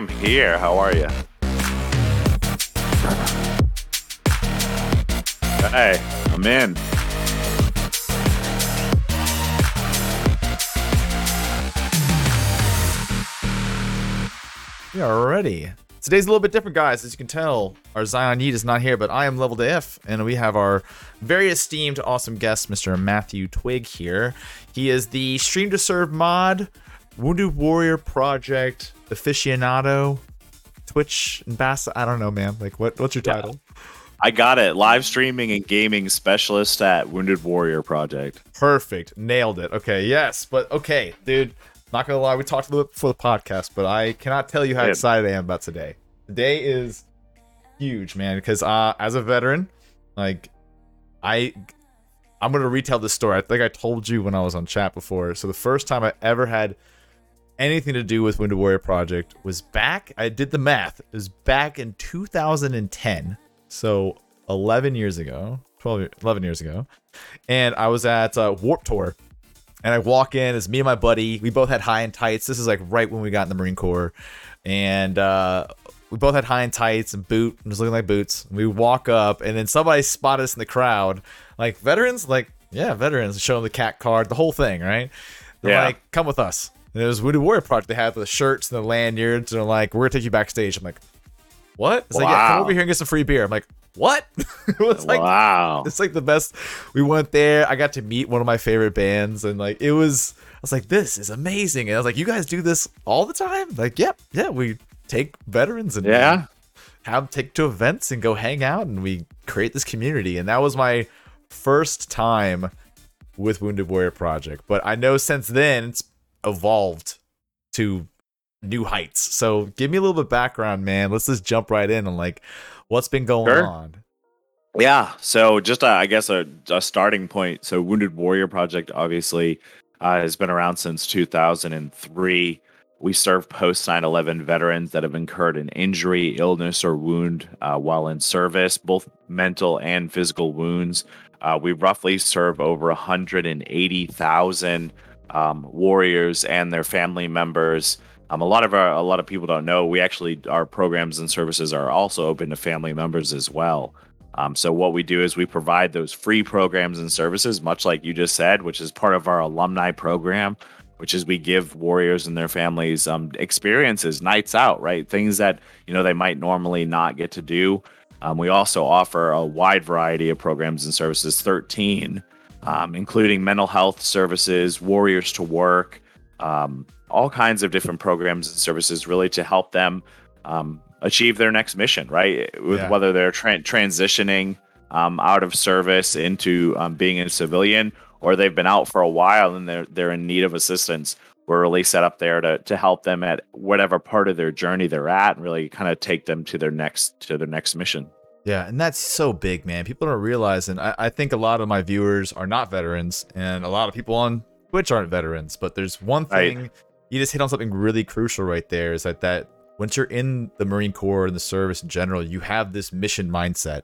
am here. How are you? Hey, I'm in. We are ready. Today's a little bit different, guys. As you can tell, our Zion Yeet is not here, but I am leveled AF, and we have our very esteemed, awesome guest, Mr. Matthew Twig here. He is the Stream to Serve mod, Wounded Warrior Project aficionado, Twitch ambassador. I don't know, man. Like, what? What's your Yeah. title? I got it. Live streaming and gaming specialist at Wounded Warrior Project. Perfect. Nailed it. Okay, yes. But okay, dude, not gonna lie, we talked a little bit before the podcast, but I cannot tell you how Yeah. excited I am about today. Today is huge, man, because uh as a veteran, like I I'm gonna retell this story. I think I told you when I was on chat before. So the first time I ever had anything to do with Wounded Warrior Project was back. I did the math. It was back in 2010. So 11 years ago, 12, 11 years ago, and I was at uh, Warped Tour, and I walk in. It's me and my buddy. We both had high and tights. This is like right when we got in the Marine Corps, and uh, we both had high and tights and boot, and just looking like boots. We walk up, and then somebody spotted us in the crowd, like veterans, like yeah, veterans. Show them the CAC card, the whole thing, right? They're Yeah. like, come with us. And it was Wounded Warrior Project. They had the shirts and the lanyards, and they're like, we're gonna take you backstage. I'm like, what? It's like, yeah, come over here and get some free beer. I'm like, what? it was like wow. it's like the best. We went there. I got to meet one of my favorite bands, and like it was. I was like, this is amazing. And I was like, you guys do this all the time? Like, yep, yeah. We take veterans and Yeah. have them take to events and go hang out, and we create this community. And that was my first time with Wounded Warrior Project. But I know since then it's evolved to new heights. So give me a little bit of background, man. Let's just jump right in and like what's been going Sure. on. Yeah. So just uh, I guess a, a starting point. So Wounded Warrior Project obviously uh, has been around since 2003. We serve post 9/11 veterans that have incurred an injury, illness, or wound uh, while in service, both mental and physical wounds. Uh, we roughly serve over 180,000 um, warriors and their family members. Um, a lot of our, a lot of people don't know we actually our programs and services are also open to family members as well. Um, so what we do is we provide those free programs and services, much like you just said, which is part of our alumni program, which is we give warriors and their families um, experiences, nights out, right? Things that you know they might normally not get to do. Um, we also offer a wide variety of programs and services, 13, um, including mental health services, warriors to work, um, all kinds of different programs and services, really to help them um, achieve their next mission, right? With Yeah. whether they're tra- transitioning um, out of service into um, being a civilian, or they've been out for a while and they're they're in need of assistance. We're really set up there to to help them at whatever part of their journey they're at, and really kind of take them to their next to their next mission. Yeah, and that's so big, man. People don't realize, and I, I think a lot of my viewers are not veterans, and a lot of people on Twitch aren't veterans. But there's one Right. thing you just hit on something really crucial right there is that that once you're in the Marine Corps and the service in general, you have this mission mindset,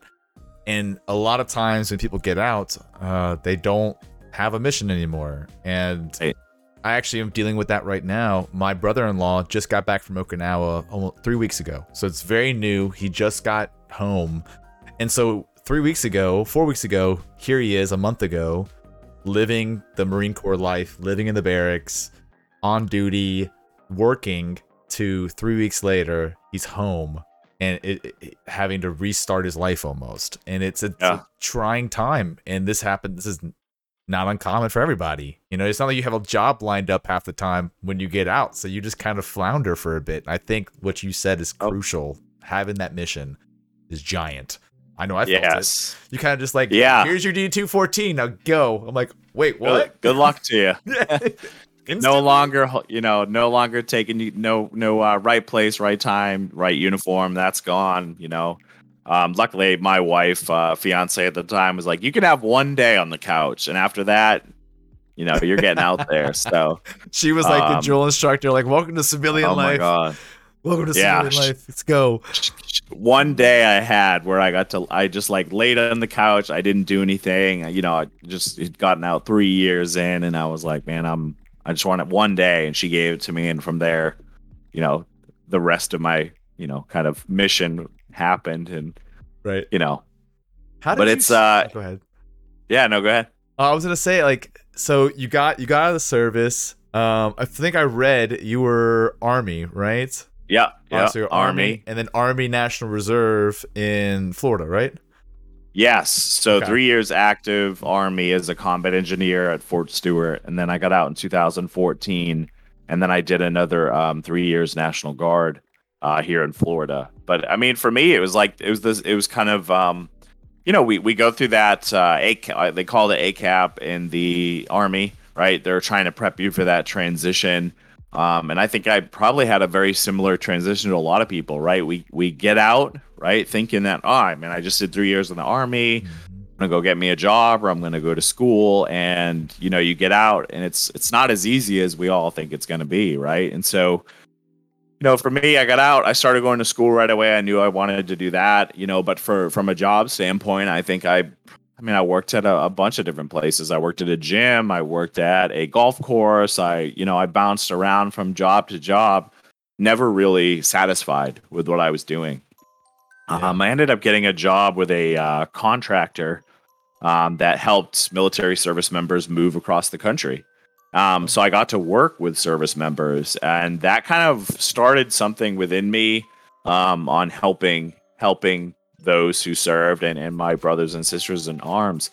and a lot of times when people get out, uh, they don't have a mission anymore, and Right. I actually am dealing with that right now. My brother-in-law just got back from Okinawa almost three weeks ago, so it's very new. He just got home, and so three weeks ago, four weeks ago, here he is a month ago, living the Marine Corps life, living in the barracks, on duty, working. To three weeks later, he's home and it, it- having to restart his life almost, and it's a, it's a trying time. And this happened. This is not uncommon for everybody. You know, it's not like you have a job lined up half the time when you get out, so you just kind of flounder for a bit. I think what you said is Oh. crucial. Having that mission is giant. I know I felt it. yes. You kind of just like, Yeah. here's your D two fourteen. Now go. I'm like, wait, what? Good, luck to you. no longer you know no longer taking you no no uh, right place right time right uniform that's gone you know um, luckily my wife uh, fiance at the time was like you can have one day on the couch and after that you know you're getting out there so She was like the Um, drill instructor, like, welcome to civilian oh my life. Welcome to Yeah. civilian life. Let's go. one day i had where i got to i just like laid on the couch i didn't do anything you know i just had gotten out three years in and i was like man i'm i just want it one day and she gave it to me and from there you know the rest of my you know kind of mission happened, and Right. you know, How did but you it's s- uh, go ahead. yeah, no, go ahead. Uh, I was gonna say like so you got you got out of the service. Um, I think I read you were Army, right? Yeah, Uh, yeah, so you're Army. and then Army National Reserve in Florida, right? Yes. So Okay. three years active Army as a combat engineer at Fort Stewart, and then I got out in 2014, and then I did another um, three years National Guard uh, here in Florida. But I mean, for me, it was like it was this. It was kind of um, you know, we we go through that uh, A they call it ACAP in the Army, right? They're trying to prep you for that transition. Um, and I think I probably had a very similar transition to a lot of people, right? We we get out, right, thinking that, oh, I mean, I just did three years in the army. I'm gonna go get me a job, or I'm gonna go to school, and you know, you get out, and it's it's not as easy as we all think it's gonna be, right? And so, you know, for me, I got out. I started going to school right away. I knew I wanted to do that, you know. But for from a job standpoint, I think I, I mean, I worked at a, a bunch of different places. I worked at a gym. I worked at a golf course. I, you know, I bounced around from job to job, never really satisfied with what I was doing. Yeah. Um, I ended up getting a job with a uh, contractor um, that helped military service members move across the country. Um, so I got to work with service members, and that kind of started something within me um, on helping helping those who served and, and my brothers and sisters in arms.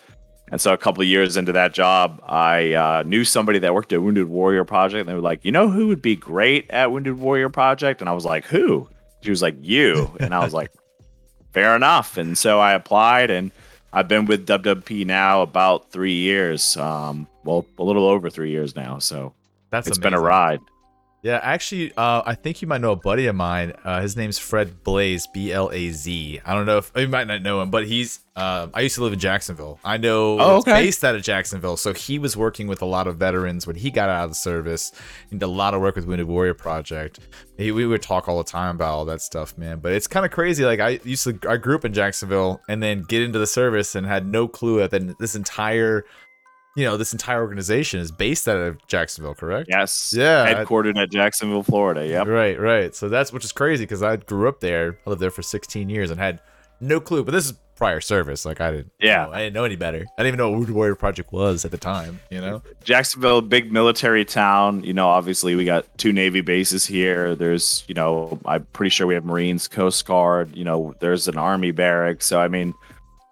And so a couple of years into that job, I uh, knew somebody that worked at Wounded Warrior Project, and they were like, "You know who would be great at Wounded Warrior Project?" And I was like, "Who?" She was like, "You," and I was like, "Fair enough." And so I applied, and I've been with WWP now about three years. Um, well, a little over three years now. So That's it's been a ride. Yeah, actually, uh, I think you might know a buddy of mine. Uh, his name's Fred Blaze, B L A Z. I don't know if you might not know him, but he's. Um, I used to live in Jacksonville. I know Oh, okay. based out of Jacksonville, so he was working with a lot of veterans when he got out of the service. He did a lot of work with Wounded Warrior Project. He, we would talk all the time about all that stuff, man. But it's kind of crazy. Like I used to, I grew up in Jacksonville, and then get into the service and had no clue that then this entire, you know, this entire organization is based out of Jacksonville, correct? Yes. Yeah, I- Headquartered at Jacksonville, Florida. Yep. Right, right. So that's which is crazy because I grew up there. I lived there for 16 years and had no clue. But this is prior service. Like I didn't. Yeah. know- I didn't know any better. I didn't even know what Wounded Warrior Project was at the time. You know. Jacksonville, big military town. You know, obviously we got two Navy bases here. There's, you know, I'm pretty sure we have Marines, Coast Guard. You know, there's an Army barracks. So I mean,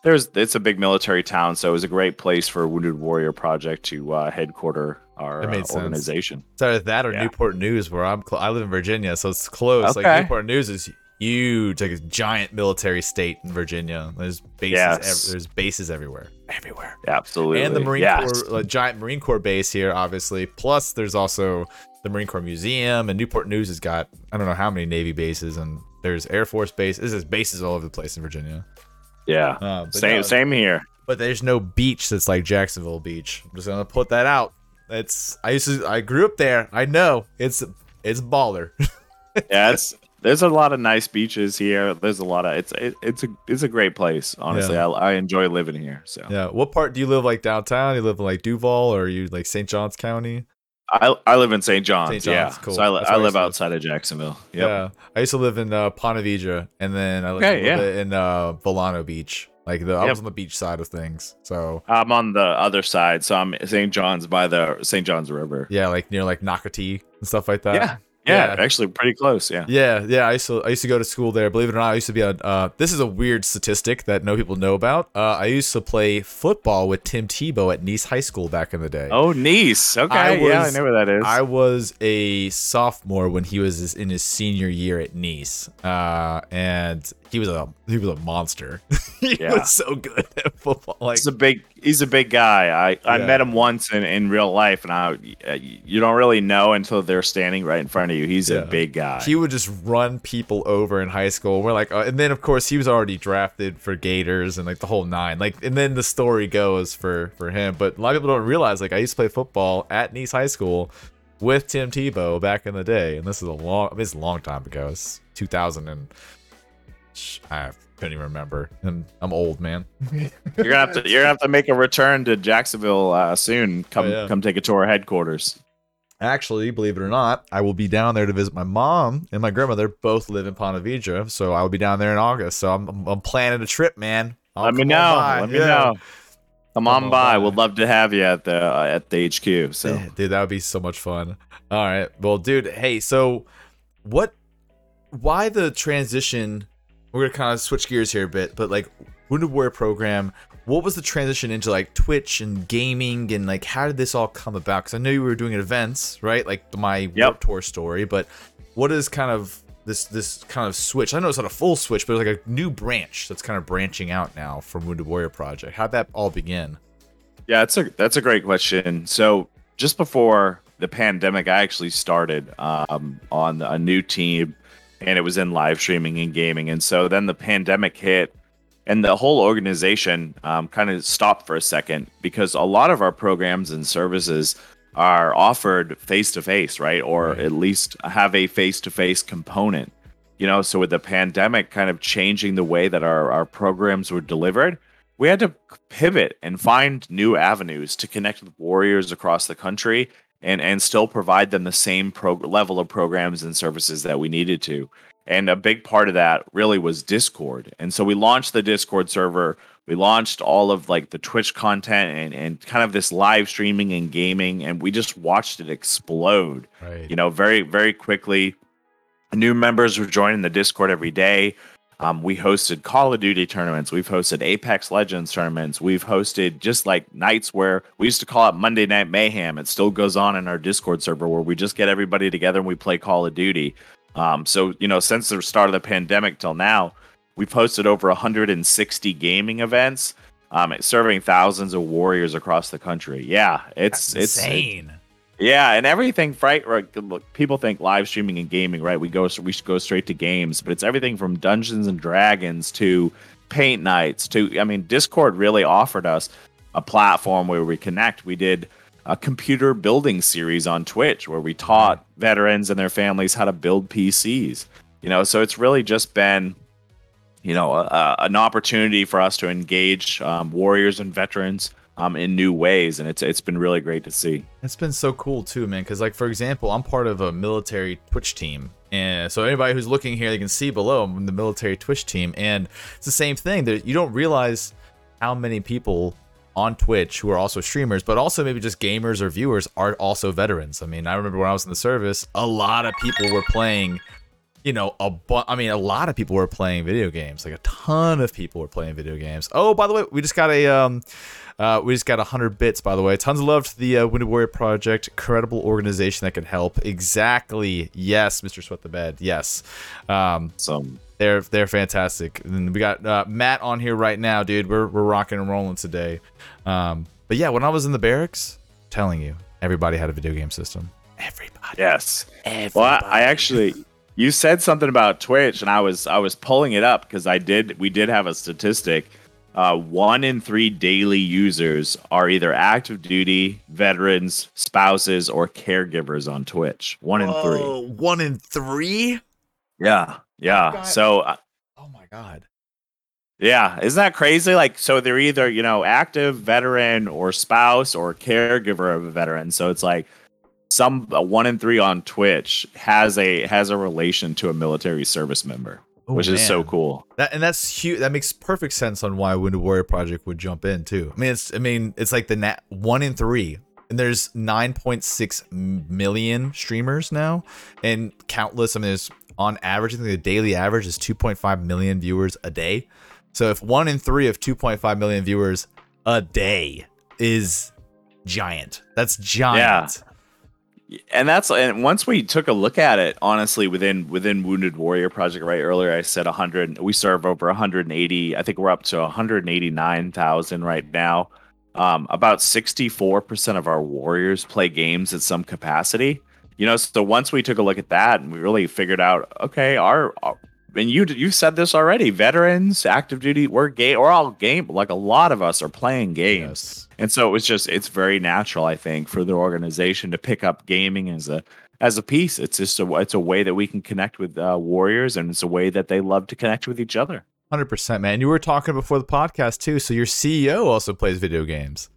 there's it's a big military town. So it was a great place for Wounded Warrior Project to uh, headquarter our uh, organization. Either that or Yeah. Newport News, where I'm. Cl- I live in Virginia, so it's close. Like Newport News is huge, like a giant military state in Virginia. There's bases. Yes. ev- there's bases everywhere. Everywhere. Absolutely. and the Marine Yes. Corps, like, giant Marine Corps base here, obviously. Plus, there's also the Marine Corps Museum, and Newport News has got I don't know how many Navy bases, and there's Air Force base. This is bases all over the place in Virginia. Yeah. Uh, same no- same here. But there's no beach that's like Jacksonville Beach. I'm just gonna put that out. It's I used to I grew up there. I know it's it's baller. Yeah, it's there's a lot of nice beaches here. There's a lot of it's it, it's a it's a great place. Honestly, Yeah. I, I enjoy living here. So yeah. What part do you live like downtown? You live in like Duval, or are you like St. Johns County? I I live in St. John's. St. yeah, cool. so I, li- I live outside of Jacksonville. Yep. Yeah, I used to live in uh, Ponte Vedra, and then I lived Okay, yeah. in uh, Vilano Beach. Like the I was on the beach side of things. So I'm on the other side, so I'm St. John's by the St. John's River. yeah, like near like Nocatee and stuff like that. yeah, yeah, Yeah. actually pretty close. Yeah. Yeah, yeah. I used to I used to go to school there. Believe it or not, I used to be on. Uh, this is a weird statistic that no people know about. Uh, I used to play football with Tim Tebow at Nease High School back in the day. Oh, Nease. Okay, I yeah, I know where that is. I was a sophomore when he was in his senior year at Nease, uh, and he was a he was a monster. he Yeah. was so good at football. Like he's a big he's a big guy. I, I Yeah. met him once in, in real life, and I uh, you don't really know until they're standing right in front of you. He's Yeah. a big guy. he would just run people over in high school. We're like, uh, and then of course he was already drafted for Gators and like the whole nine. Like, and then the story goes for for him. But a lot of people don't realize like I used to play football at Nease High School with Tim Tebow back in the day, and this is a long this is a long time ago. It's 2000 and I couldn't even remember. And I'm old, man. you're gonna have to you're gonna have to make a return to Jacksonville uh, soon. Come Oh, yeah. come take a tour of headquarters. Actually, believe it or not, I will be down there to visit my mom and my grandmother. Both live in Ponte Vedra, so I will be down there in August. So I'm, I'm planning a trip, man. I'll Let me know. by. Let me Yeah. know. Come on on by. by. We'd love to have you at the uh, at the HQ. So Yeah, dude, that would be so much fun. All right, well, dude, hey, so what? Why the transition? We're gonna kind of switch gears here a bit, but like Wounded Warrior program. What was the transition into like Twitch and gaming and like how did this all come about? Because I know you were doing events, right? Like my Warped Tour story, but what is kind of this this kind of switch? I know it's not a full switch, but it's like a new branch that's kind of branching out now from Wounded Warrior project. How'd that all begin? Yeah, that's a that's a great question. So just before the pandemic, I actually started um, on a new team, and it was in live streaming and gaming. And so then the pandemic hit, and the whole organization um, kind of stopped for a second because a lot of our programs and services are offered face to face, right? Or Right. at least have a face to face component. You know, so with the pandemic kind of changing the way that our, our programs were delivered, we had to pivot and find new avenues to connect with warriors across the country and and still provide them the same pro- level of programs and services that we needed to. And a big part of that really was discord. And so we launched the discord server. We launched all of like the twitch content and, and kind of this live streaming and gaming and we just watched it explode Right. you know very very quickly. New members were joining the discord every day um, we hosted call of duty tournaments. We've hosted apex legends tournaments. We've hosted just like nights where we used to call it monday night mayhem. It still goes on in our discord server where we just get everybody together and we play call of duty. Um, so you know since the start of the pandemic till now we've hosted over 160 gaming events um, serving thousands of warriors across the country. Yeah it's it's insane. Yeah, and everything, right? look, people think live streaming and gaming, right? We go, we should go straight to games, but it's everything from Dungeons and Dragons to paint nights to. I mean, Discord really offered us a platform where we connect. We did a computer building series on Twitch where we taught veterans and their families how to build PCs. You know, so it's really just been, you know, an opportunity for us to engage um, warriors and veterans um, in new ways, and it's it's been really great to see. It's been so cool too, man. Because like for example, I'm part of a military Twitch team, and so anybody who's looking here, they can see below I'm the military Twitch team, and it's the same thing. That you don't realize how many people on Twitch who are also streamers, but also maybe just gamers or viewers are also veterans. I mean, I remember when I was in the service, a lot of people were playing. You know, a bu- I mean, a lot of people were playing video games. Like a ton of people were playing video games. Oh, by the way, we just got a um, uh, we just got 100 bits, by the way. Tons of love to the uh, Wounded Warrior Project. Incredible organization that can help. Exactly. Yes, Mr. Sweat the Bed. Yes. Um, So they're they're fantastic. And we got uh, Matt on here right now, dude. We're, we're rocking and rolling today. Um, but yeah, when I was in the barracks, telling you, everybody had a video game system. Everybody. Yes. Well, I, I actually you said something about Twitch, and I was I was pulling it up because I did we did have a statistic. Uh, one in three daily users are either active duty, veterans, spouses, or caregivers on Twitch. One in three. One in three? Yeah, yeah. So uh, Oh my god. yeah, isn't that crazy? Like, so they're either you know active veteran or spouse or caregiver of a veteran. So it's like some uh, one in three on Twitch has a has a relation to a military service member, Oh, which is so cool. That and that's huge. That makes perfect sense on why Wounded Warrior Project would jump in too. I mean, it's I mean, it's like the nat one in three, and there's 9.6 million streamers now, and countless. I mean, there's on average, I think the daily average is 2.5 million viewers a day. So if one in three of 2.5 million viewers a day is giant, that's giant. And that's and once we took a look at it honestly within within wounded warrior project right earlier i said 100 we serve over 180 i think we're up to 189000 right now. Um, about 64% of our warriors play games at some capacity. You know so once we took a look at that and we really figured out okay our, our and you you said this already veterans active duty we're game we're all game like a lot of us are playing games Yes. and so it was just it's very natural, I think, for the organization to pick up gaming as a as a piece. It's just a it's a way that we can connect with uh, warriors, and it's a way that they love to connect with each other. Hundred percent, man. You were talking before the podcast too, so your CEO also plays video games.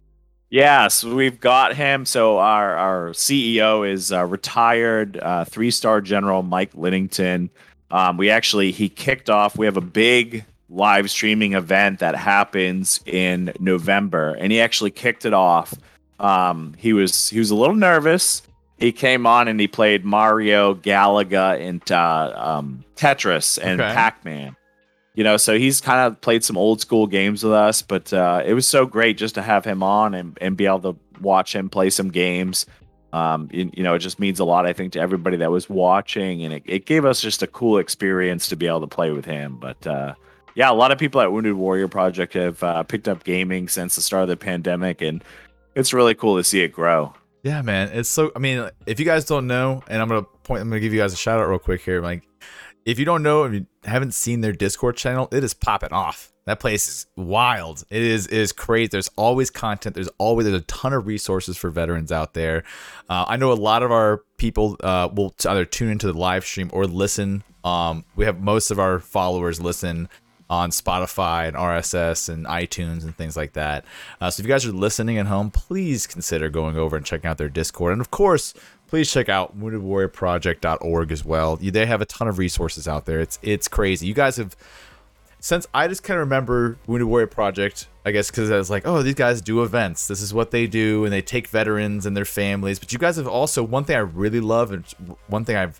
Yeah, so we've got him. So our our CEO is uh, retired uh, three star general Mike Linnington. Um, we actually he kicked off. We have a big live streaming event that happens in November, and he actually kicked it off. Um, he was he was a little nervous. He came on and he played Mario, Galaga, and uh, um, Tetris and Okay. Pac Man. You know, so he's kind of played some old school games with us, but uh, it was so great just to have him on and, and be able to watch him play some games. Um, you, know, it just means a lot, I think, to everybody that was watching, and it, it gave us just a cool experience to be able to play with him. But uh, yeah, a lot of people at Wounded Warrior Project have uh, picked up gaming since the start of the pandemic, and it's really cool to see it grow. Yeah, man. It's so. I mean, if you guys don't know, and I'm gonna point, I'm gonna give you guys a shout out real quick here. Like, if you don't know, if you haven't seen their Discord channel, it is popping off. That place is wild. It is it is crazy. There's always content. There's always there's a ton of resources for veterans out there. Uh, I know a lot of our people uh, will either tune into the live stream or listen. Um, we have most of our followers listen on Spotify and RSS and iTunes and things like that. Uh, so if you guys are listening at home, please consider going over and checking out their Discord. And of course, please check out woundedwarriorproject.org as well. They have a ton of resources out there. It's it's crazy. You guys have since I just kind of remember Wounded Warrior Project, I guess because I was like, oh, these guys do events. This is what they do, and they take veterans and their families. But you guys have also one thing I really love, and one thing I've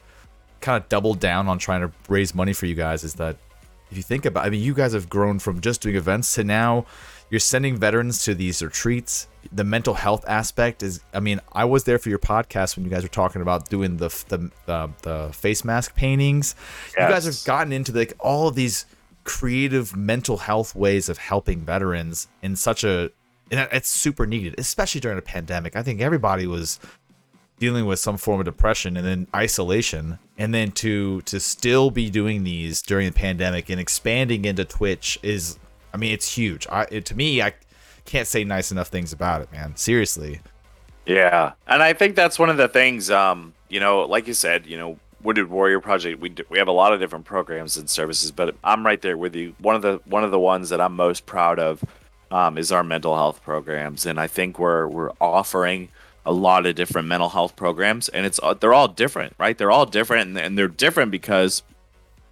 kind of doubled down on trying to raise money for you guys is that if you think about, I mean, you guys have grown from just doing events to now you're sending veterans to these retreats. The mental health aspect is, I mean, I was there for your podcast when you guys were talking about doing the the the, the face mask paintings. You guys have gotten into like all of these creative mental health ways of helping veterans in such a and it's super needed, especially during a pandemic. I think everybody was dealing with some form of depression and then isolation and then to to still be doing these during the pandemic and expanding into twitch is i mean it's huge i it, to me i can't say nice enough things about it man seriously Yeah, and I think that's one of the things. Um, you know, like you said, you know, Wounded Warrior Project. We do, we have a lot of different programs and services, but I'm right there with you. One of the one of the ones that I'm most proud of um, is our mental health programs, and I think we're we're offering a lot of different mental health programs, and it's uh, they're all different, right? They're all different, and, and they're different because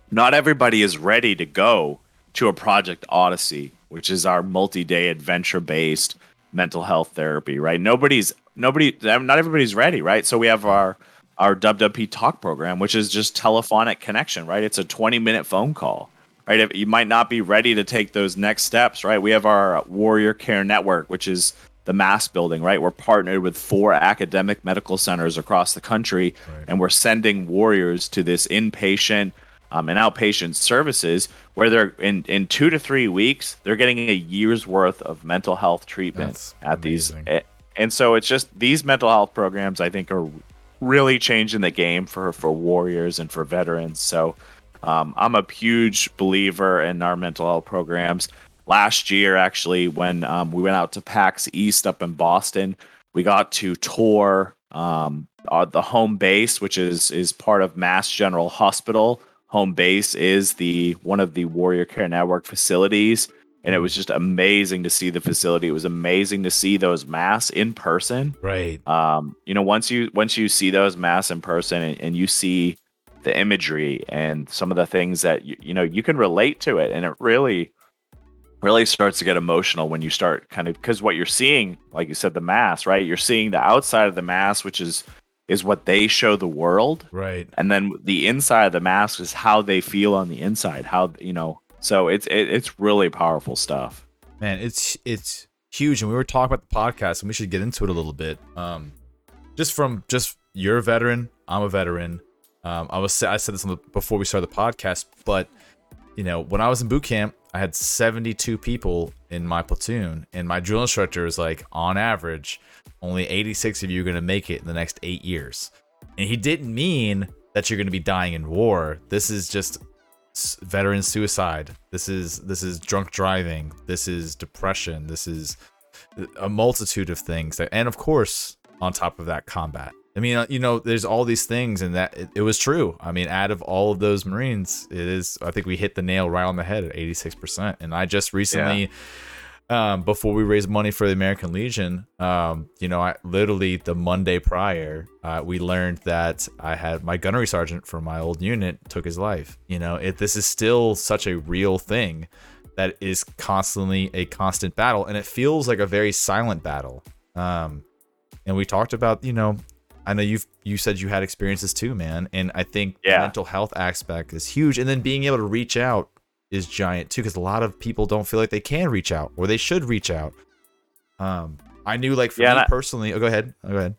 not everybody is ready to go to a Project Odyssey, which is our multi-day adventure-based mental health therapy, right? Nobody's nobody not everybody's ready, right? So we have our our WWP talk program, which is just telephonic connection, right? It's a 20-minute phone call. Right? If you might not be ready to take those next steps, right? We have our Warrior Care Network, which is the mass building, right? We're partnered with four academic medical centers across the country, and we're sending warriors to this inpatient um, and outpatient services where they're in, in two to three weeks, they're getting a year's worth of mental health treatment That's at these. amazing. a- And so it's just these mental health programs, I think, are really changing the game for, for warriors and for veterans. So um, I'm a huge believer in our mental health programs. Last year, actually, when um, we went out to PAX East up in Boston, we got to tour um, uh, the home base, which is is part of Mass General Hospital. Home base is the one of the Warrior Care Network facilities, and it was just amazing to see the facility. It was amazing to see those masks in person. Right. Um, you know once you once you see those masks in person and, and you see the imagery and some of the things that you, you know you can relate to it. And it really really starts to get emotional when you start kind of because what you're seeing like you said the mass, right? You're seeing the outside of the mass, which is is what they show the world. Right. And then the inside of the mask is how they feel on the inside how you know so it's it, it's really powerful stuff. Man it's it's huge. And we were talking about the podcast and we should get into it a little bit. Um just from just you're a veteran i'm a veteran. Um i was i said this on the, before we started the podcast but you know when i was in boot camp i had 72 people in my platoon and my drill instructor was like on average only 86 of you are going to make it in the next eight years. And he didn't mean that you're going to be dying in war. This is just veteran suicide. This is this is drunk driving. This is depression. This is a multitude of things that, and of course on top of that combat i mean uh, you know there's all these things and that it, it was true i mean out of all of those marines it is i think we hit the nail right on the head at 86% and i just recently um, before we raised money for the American Legion, um, you know, I literally the Monday prior, uh, we learned that I had my gunnery sergeant from my old unit took his life. You know, it this is still such a real thing that is constantly a constant battle, and it feels like a very silent battle. Um, and we talked about, you know, I know you've you said you had experiences too, man, and I think Yeah. the mental health aspect is huge, and then being able to reach out is giant too, because a lot of people don't feel like they can reach out or they should reach out. Um, I knew like for Yeah, me I- personally. Oh, go ahead. Oh, go ahead.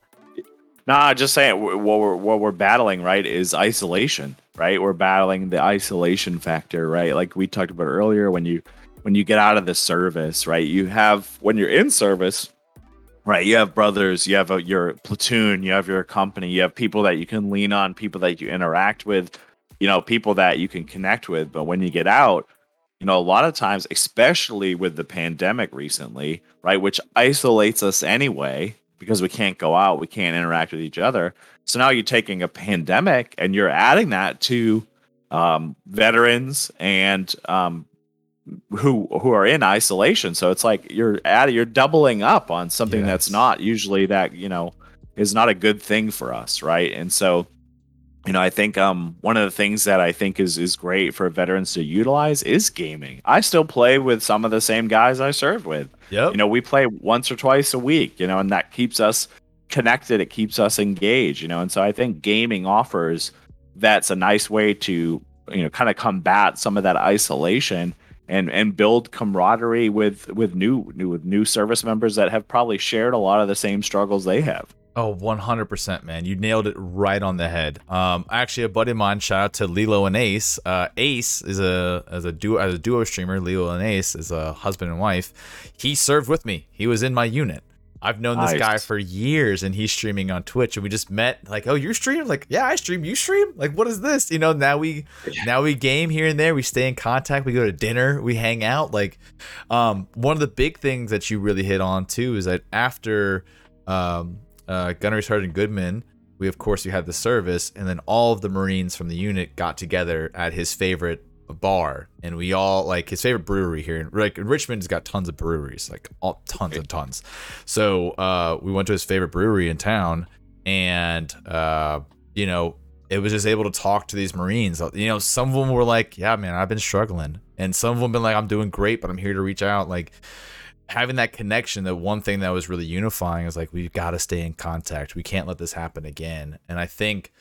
Nah, just saying what we're what we're battling, right, is isolation, right? We're battling the isolation factor, right? Like we talked about earlier when you when you get out of the service, right? You have when you're in service, right? You have brothers, you have a, your platoon, you have your company, you have people that you can lean on, people that you interact with, you know, people that you can connect with. But when you get out, you know, a lot of times, especially with the pandemic recently, right, which isolates us anyway because we can't go out, we can't interact with each other. So now you're taking a pandemic and you're adding that to um, veterans and um, who who are in isolation. So it's like you're add, you're doubling up on something that's not usually that you know is not a good thing for us, right? And so you know, I think um one of the things that I think is is great for veterans to utilize is gaming. I still play with some of the same guys I served with. Yep. You know, we play once or twice a week, you know, and that keeps us connected, it keeps us engaged, you know. And so I think gaming offers that's a nice way to, you know, kind of combat some of that isolation and and build camaraderie with with new new with new service members that have probably shared a lot of the same struggles they have. Oh, 100%, man. You nailed it right on the head. Um, actually, a buddy of mine, shout out to Lilo and Ace. Uh, Ace is a as a duo as a duo streamer. Lilo and Ace is a husband and wife. He served with me. He was in my unit. I've known this Nice. guy for years, and he's streaming on Twitch. And we just met. Like, oh, you stream? Like, yeah, I stream. You stream? Like, what is this? You know, now we now we game here and there. We stay in contact. We go to dinner. We hang out. Like, um, one of the big things that you really hit on too is that after um, uh, Gunnery Sergeant Goodman, we of course you had the service, and then all of the Marines from the unit got together at his favorite bar, and we all like his favorite brewery here. Like Richmond's got tons of breweries, like all tons and tons. So uh, we went to his favorite brewery in town, and uh, you know it was just able to talk to these Marines. You know, some of them were like, "Yeah, man, I've been struggling," and some of them been like, "I'm doing great, but I'm here to reach out." Like having that connection. The one thing that was really unifying is like we've got to stay in contact. We can't let this happen again. And I think,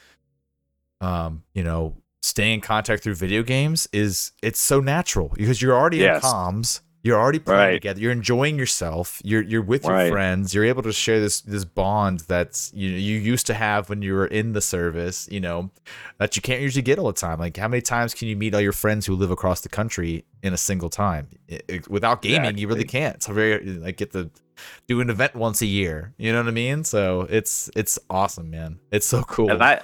um, you know, staying in contact through video games is it's so natural because you're already Yes. in comms. You're already playing Right. together. You're enjoying yourself. You're you're with your Right. friends. You're able to share this this bond that's you you used to have when you were in the service. You know that you can't usually get all the time. Like how many times can you meet all your friends who live across the country in a single time? It- it- without gaming, you really can't. so very like get to do an event once a year. You know what I mean? So it's it's awesome, man. It's so cool. And I,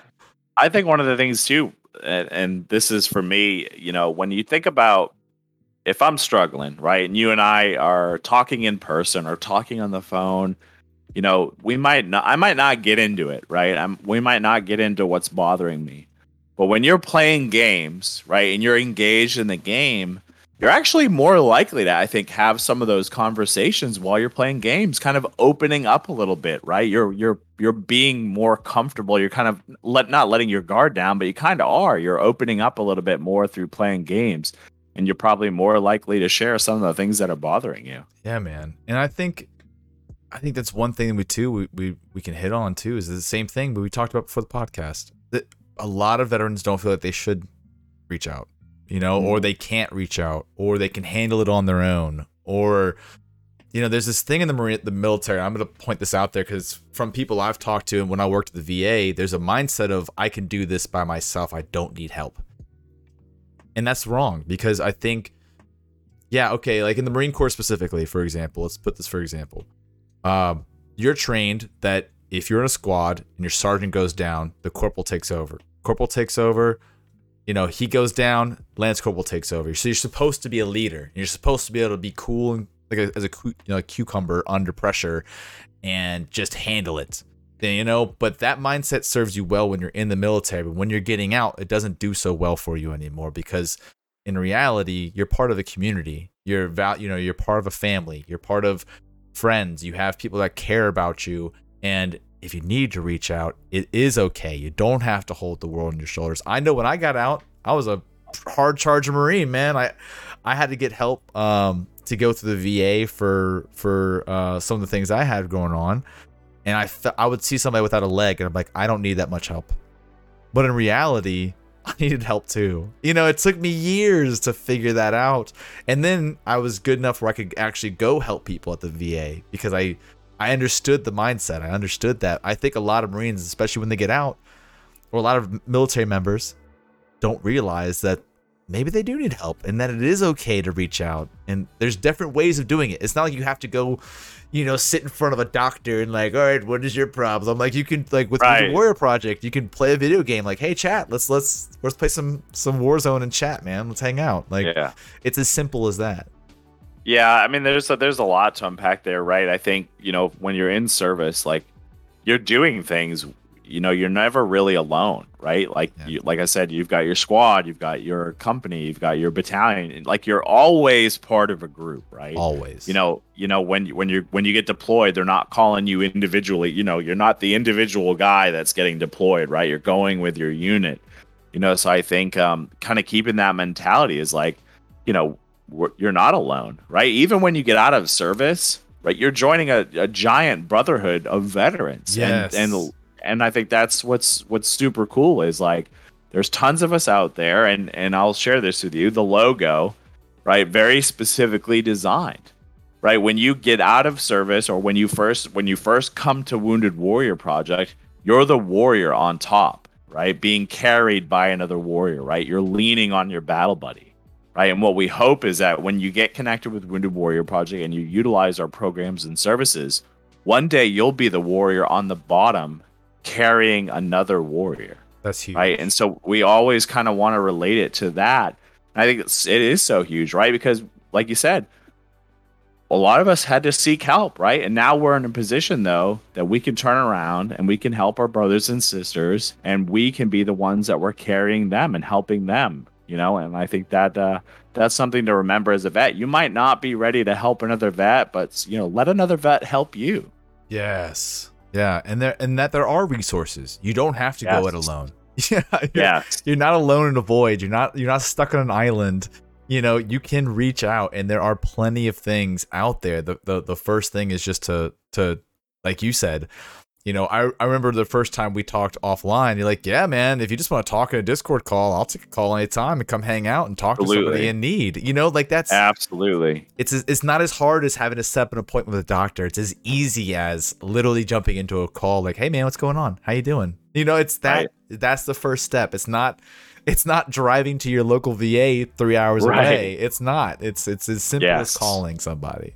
I think one of the things too, and, and this is for me, you know, when you think about if I'm struggling, right, and you and I are talking in person or talking on the phone, you know, we might not, I might not get into it, right? I'm, we might not get into what's bothering me. But when you're playing games, right, and you're engaged in the game, you're actually more likely to, I think, have some of those conversations while you're playing games, kind of opening up a little bit, right? You're you're you're being more comfortable. You're kind of let not letting your guard down, but you kind of are. You're opening up a little bit more through playing games, and you're probably more likely to share some of the things that are bothering you. Yeah, man. And I think I think that's one thing we too we, we we can hit on too is the same thing but we talked about before the podcast. That a lot of veterans don't feel like they should reach out, you know, or Mhm. they can't reach out, or they can handle it on their own, or you know, there's this thing in the marine, the military. I'm going to point this out there because from people I've talked to, and when I worked at the VA, there's a mindset of I can do this by myself. I don't need help, and that's wrong because I think yeah, okay, like in the Marine Corps specifically, for example, let's put this for example. Um, you're trained that if you're in a squad and your sergeant goes down, the corporal takes over. Corporal takes over, you know, he goes down, lance corporal takes over. So you're supposed to be a leader. You're supposed to be able to be cool and like a, as a you know, a cucumber under pressure and just handle it. Then, you know, but that mindset serves you well when you're in the military, but when you're getting out, it doesn't do so well for you anymore because in reality, you're part of a community. You're val- you know, you're part of a family. You're part of friends. You have people that care about you. And if you need to reach out, it is okay. You don't have to hold the world on your shoulders. I know when I got out, I was a hard charger Marine, man. I I had to get help um, to go through the VA for for uh, some of the things I had going on, and I I would see somebody without a leg, and I'm like, I don't need that much help. But in reality, I needed help too. You know, it took me years to figure that out, and then I was good enough where I could actually go help people at the VA because I I understood the mindset. I understood that. I think a lot of Marines, especially when they get out, or a lot of military members, don't realize that maybe they do need help and that it is okay to reach out. And there's different ways of doing it. It's not like you have to go, you know, sit in front of a doctor and like, all right, what is your problem? Like you can like with Right. the Warrior Project, you can play a video game. Like, hey, chat, let's let's let's play some some Warzone and chat, man. Let's hang out. Like yeah. it's as simple as that. Yeah, I mean, there's a, there's a lot to unpack there, right? I think you know when you're in service, like you're doing things. You know, you're never really alone, right? Like, Yeah. you, like I said, you've got your squad, you've got your company, you've got your battalion. Like, you're always part of a group, right? Always. you know you know when you- when you when you get deployed they're not calling you individually you know you're not the individual guy that's getting deployed right you're going with your unit you know so i think um kind of keeping that mentality is like you know you're not alone right? Even when you get out of service right you're joining a, a giant brotherhood of veterans. Yes. and and and i think that's what's what's super cool is like there's tons of us out there and and i'll share this with you the logo right very specifically designed right? When you get out of service or when you first when you first come to wounded warrior project you're the warrior on top right? Being carried by another warrior right? You're leaning on your battle buddy right and what we hope is that when you get connected with wounded warrior project and you utilize our programs and services one day you'll be the warrior on the bottom carrying another warrior That's huge. right? And so we always kind of want to relate it to that. And I think it's, it is so huge, right? Because, like you said, a lot of us had to seek help, right? And now we're in a position, though, that we can turn around and we can help our brothers and sisters, and we can be the ones that we're carrying them and helping them, you know. And I think that uh, that's something to remember as a vet. You might not be ready to help another vet, but you know, let another vet help you. Yes. Yeah, and there and that there are resources. You don't have to go it alone. Yeah. you're- Yeah, You're not alone in a void. You're not you're not stuck on an island. You know, you can reach out and there are plenty of things out there. The the, the first thing is just to to like you said, you know, I, I remember the first time we talked offline, you're like, Yeah, man, if you just want to talk in a Discord call, I'll take a call anytime and come hang out and talk to somebody in need. You know, like that's absolutely. it's it's not as hard as having to set up an appointment with a doctor. It's as easy as literally jumping into a call like, "Hey man, what's going on? How you doing?" You know, it's that that's the first step. It's not it's not driving to your local VA 3 hours Right. away. It's not. It's it's as simple as calling somebody.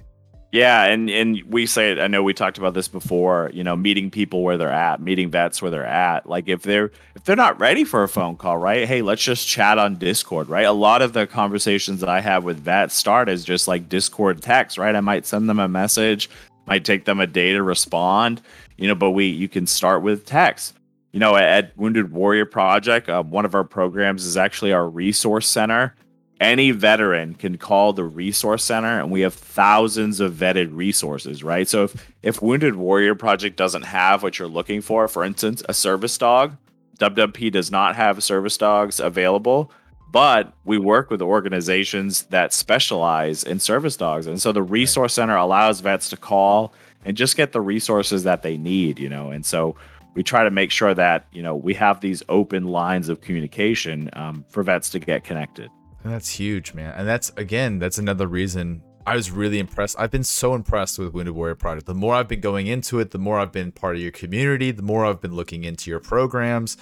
Yeah, and and we say. I know we talked about this before. You know, meeting people where they're at, meeting vets where they're at. Like if they're if they're not ready for a phone call, right? Hey, let's just chat on Discord, right? A lot of the conversations that I have with vets start as just like Discord text, right? I might send them a message, might take them a day to respond, you know, but we you can start with text. You know, at Wounded Warrior Project, uh, one of our programs is actually our resource center any veteran can call the resource center and we have thousands of vetted resources right? So if if wounded warrior project doesn't have what you're looking for for instance a service dog wwp does not have service dogs available but we work with organizations that specialize in service dogs. And so the resource center allows vets to call and just get the resources that they need you know? And so we try to make sure that you know we have these open lines of communication um, for vets to get connected And that's huge, man. And that's again, that's another reason I was really impressed. I've been so impressed with Wounded Warrior Project. The more I've been going into it, the more I've been part of your community, the more I've been looking into your programs.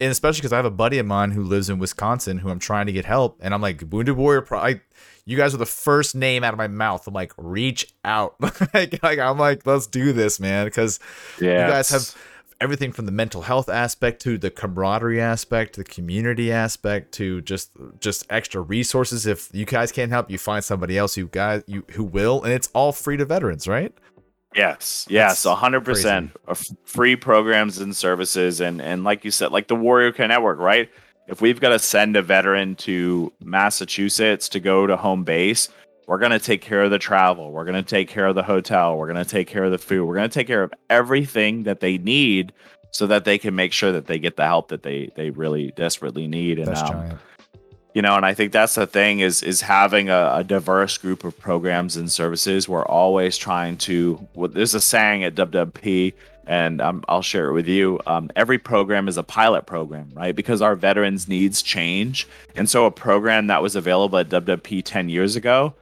And especially because I have a buddy of mine who lives in Wisconsin who I'm trying to get help. And I'm like, Wounded Warrior Project. You guys are the first name out of my mouth. I'm like, reach out. like, like, I'm like, let's do this, man. Because Yeah. you guys have everything from the mental health aspect to the camaraderie aspect the community aspect to just just extra resources. If you guys can't help you find somebody else who guys you who will and it's all free to veterans right? Yes, yes, hundred percent. Uh, free programs and services, and and like you said, like the Warrior Care Network, right? if we've got to send a veteran to Massachusetts to go to home base, we're going to take care of the travel. We're going to take care of the hotel. We're going to take care of the food. We're going to take care of everything that they need so that they can make sure that they get the help that they they really desperately need. And um, you know, and I think that's the thing is is having a, a diverse group of programs and services. We're always trying to. Well, there's a saying at WWP, and um, I'll share it with you. Um, every program is a pilot program, right? Because our veterans' needs change, and so a program that was available at WWP ten years ago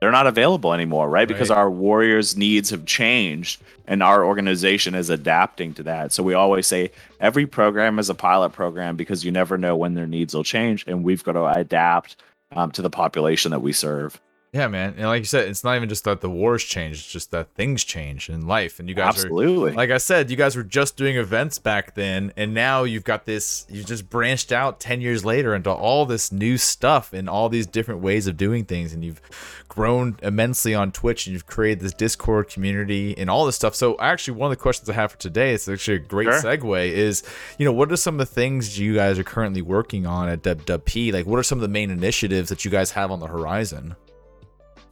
they're not available anymore, right? Because our warriors' needs have changed and our organization is adapting to that. So we always say every program is a pilot program because you never know when their needs will change and we've got to adapt um, to the population that we serve. Yeah, man. And like you said, it's not even just that the wars change, it's just that things change in life. And you guys are Absolutely. like I said, you guys were just doing events back then, and now you've got this. You just branched out ten years later into all this new stuff and all these different ways of doing things, and you've grown immensely on Twitch, and you've created this Discord community and all this stuff. So, actually, one of the questions I have for today, it's actually a great Sure. segue, is you know what are some of the things you guys are currently working on at WWP? Like, what are some of the main initiatives that you guys have on the horizon?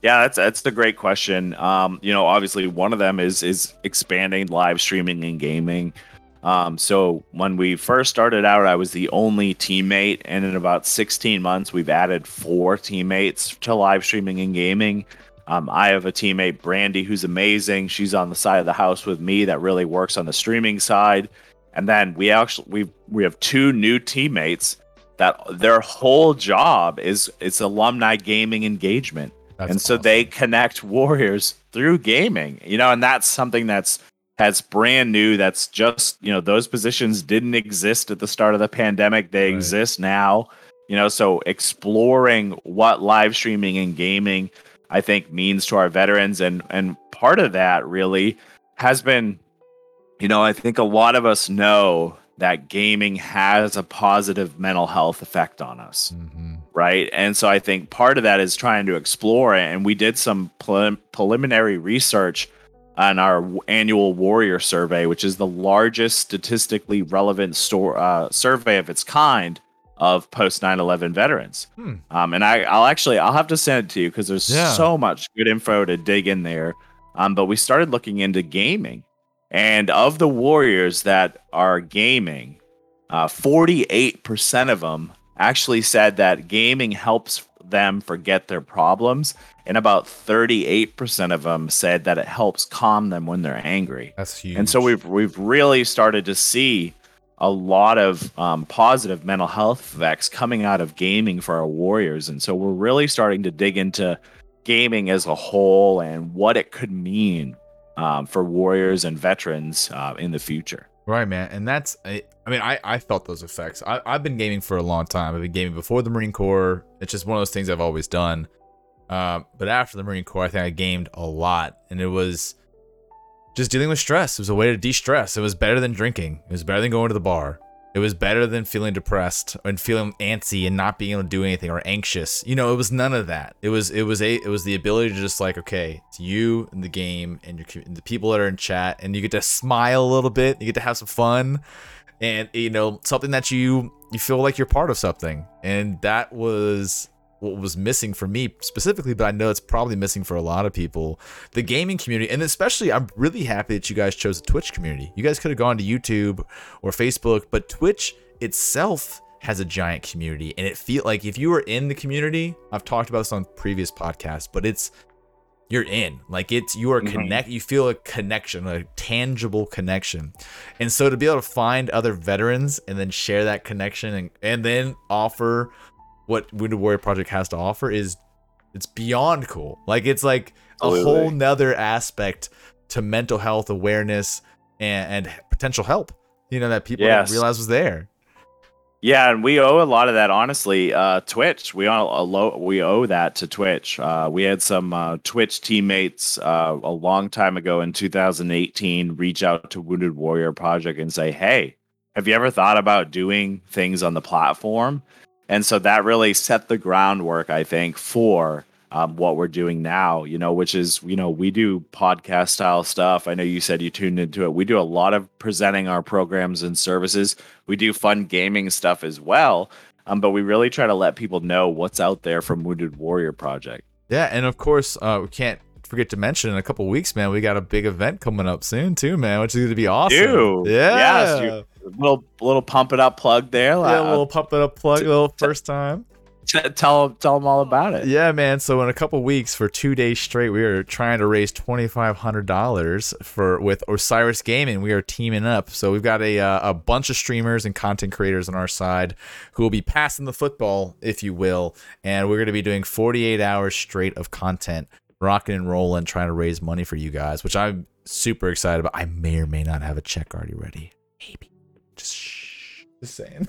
Yeah, that's that's a great question. Um, you know, obviously one of them is is expanding live streaming and gaming. Um, so when we first started out, I was the only teammate, and in about 16 months, we've added four teammates to live streaming and gaming. Um, I have a teammate, Brandy, who's amazing. She's on the side of the house with me that really works on the streaming side. And then we actually we we have two new teammates that their whole job is it's alumni gaming engagement That's and so they connect warriors through gaming you know and that's something that's that's brand new that's just you know those positions didn't exist at the start of the pandemic. They Right. exist now you know so exploring what live streaming and gaming i think means to our veterans. And and part of that really has been you know i think a lot of us know that gaming has a positive mental health effect on us Mhm. right? And so I think part of that is trying to explore it. And we did some prelim- preliminary research on our annual Warrior Survey, which is the largest statistically relevant store uh, survey of its kind of post 9/11 veterans. Hmm. Um, and I, I'll actually I'll have to send it to you because there's Yeah. so much good info to dig in there. Um, but we started looking into gaming, and of the warriors that are gaming, uh, 48% of them actually said that gaming helps them forget their problems, and about 38% of them said that it helps calm them when they're angry. That's huge. And so we've we've really started to see a lot of um, positive mental health effects coming out of gaming for our warriors, and so we're really starting to dig into gaming as a whole and what it could mean um, for warriors and veterans uh, in the future. Right, man, and that's I, mean I I felt those effects. I I've been gaming for a long time. I've been gaming before the Marine Corps. It's just one of those things I've always done. Um, but after the Marine Corps, I think I gamed a lot, and it was just dealing with stress. It was a way to de-stress. It was better than drinking. It was better than going to the bar. It was better than feeling depressed and feeling antsy and not being able to do anything or anxious. You know, it was none of that. It was it was a it was the ability to just like okay, it's you and the game and your and the people that are in chat, and you get to smile a little bit. You get to have some fun, and you know something that you you feel like you're part of something, and that was what was missing for me specifically, but I know it's probably missing for a lot of people. The gaming community, and especially, I'm really happy that you guys chose the Twitch community. You guys could have gone to YouTube or Facebook, but Twitch itself has a giant community, and it feel like if you were in the community, I've talked about this on previous podcasts, but it's you're in like it's you are Mhm. connect you feel a connection a tangible connection and so to be able to find other veterans and then share that connection and, and then offer what Wounded Warrior Project has to offer is it's beyond cool. Like it's like a Absolutely. whole nother aspect to mental health awareness and, and potential help. You know that people Yes. didn't realize was there. Yeah, and we owe a lot of that, honestly. Uh, Twitch, we owe a lo- we owe that to Twitch. Uh, we had some uh, Twitch teammates uh, a long time ago in 2018 reach out to Wounded Warrior Project and say, "Hey, have you ever thought about doing things on the platform?" And so that really set the groundwork, I think, for um, what we're doing now. You know, which is you know we do podcast style stuff. I know you said you tuned into it. We do a lot of presenting our programs and services we do fun gaming stuff as well. Um, but we really try to let people know what's out there from Wounded Warrior Project. Yeah, and of course, uh, we can't forget to mention in a couple weeks, man, we got a big event coming up soon too, man, which is going to be awesome. Dude, yeah, yes, you- little little pump it up plug there. yeah, a Uh, little pump it up plug, a little first time. t- tell tell them all about it. Yeah, man. So in a couple weeks, for two days straight, we are trying to raise twenty five hundred dollars for with Osiris Gaming. We are teaming up. So we've got a uh, a bunch of streamers and content creators on our side who will be passing the football, if you will, and we're going to be doing forty eight hours straight of content, rocking and rolling, trying to raise money for you guys, which I'm super excited about. I may or may not have a check already ready. Maybe. Just shh. Just saying.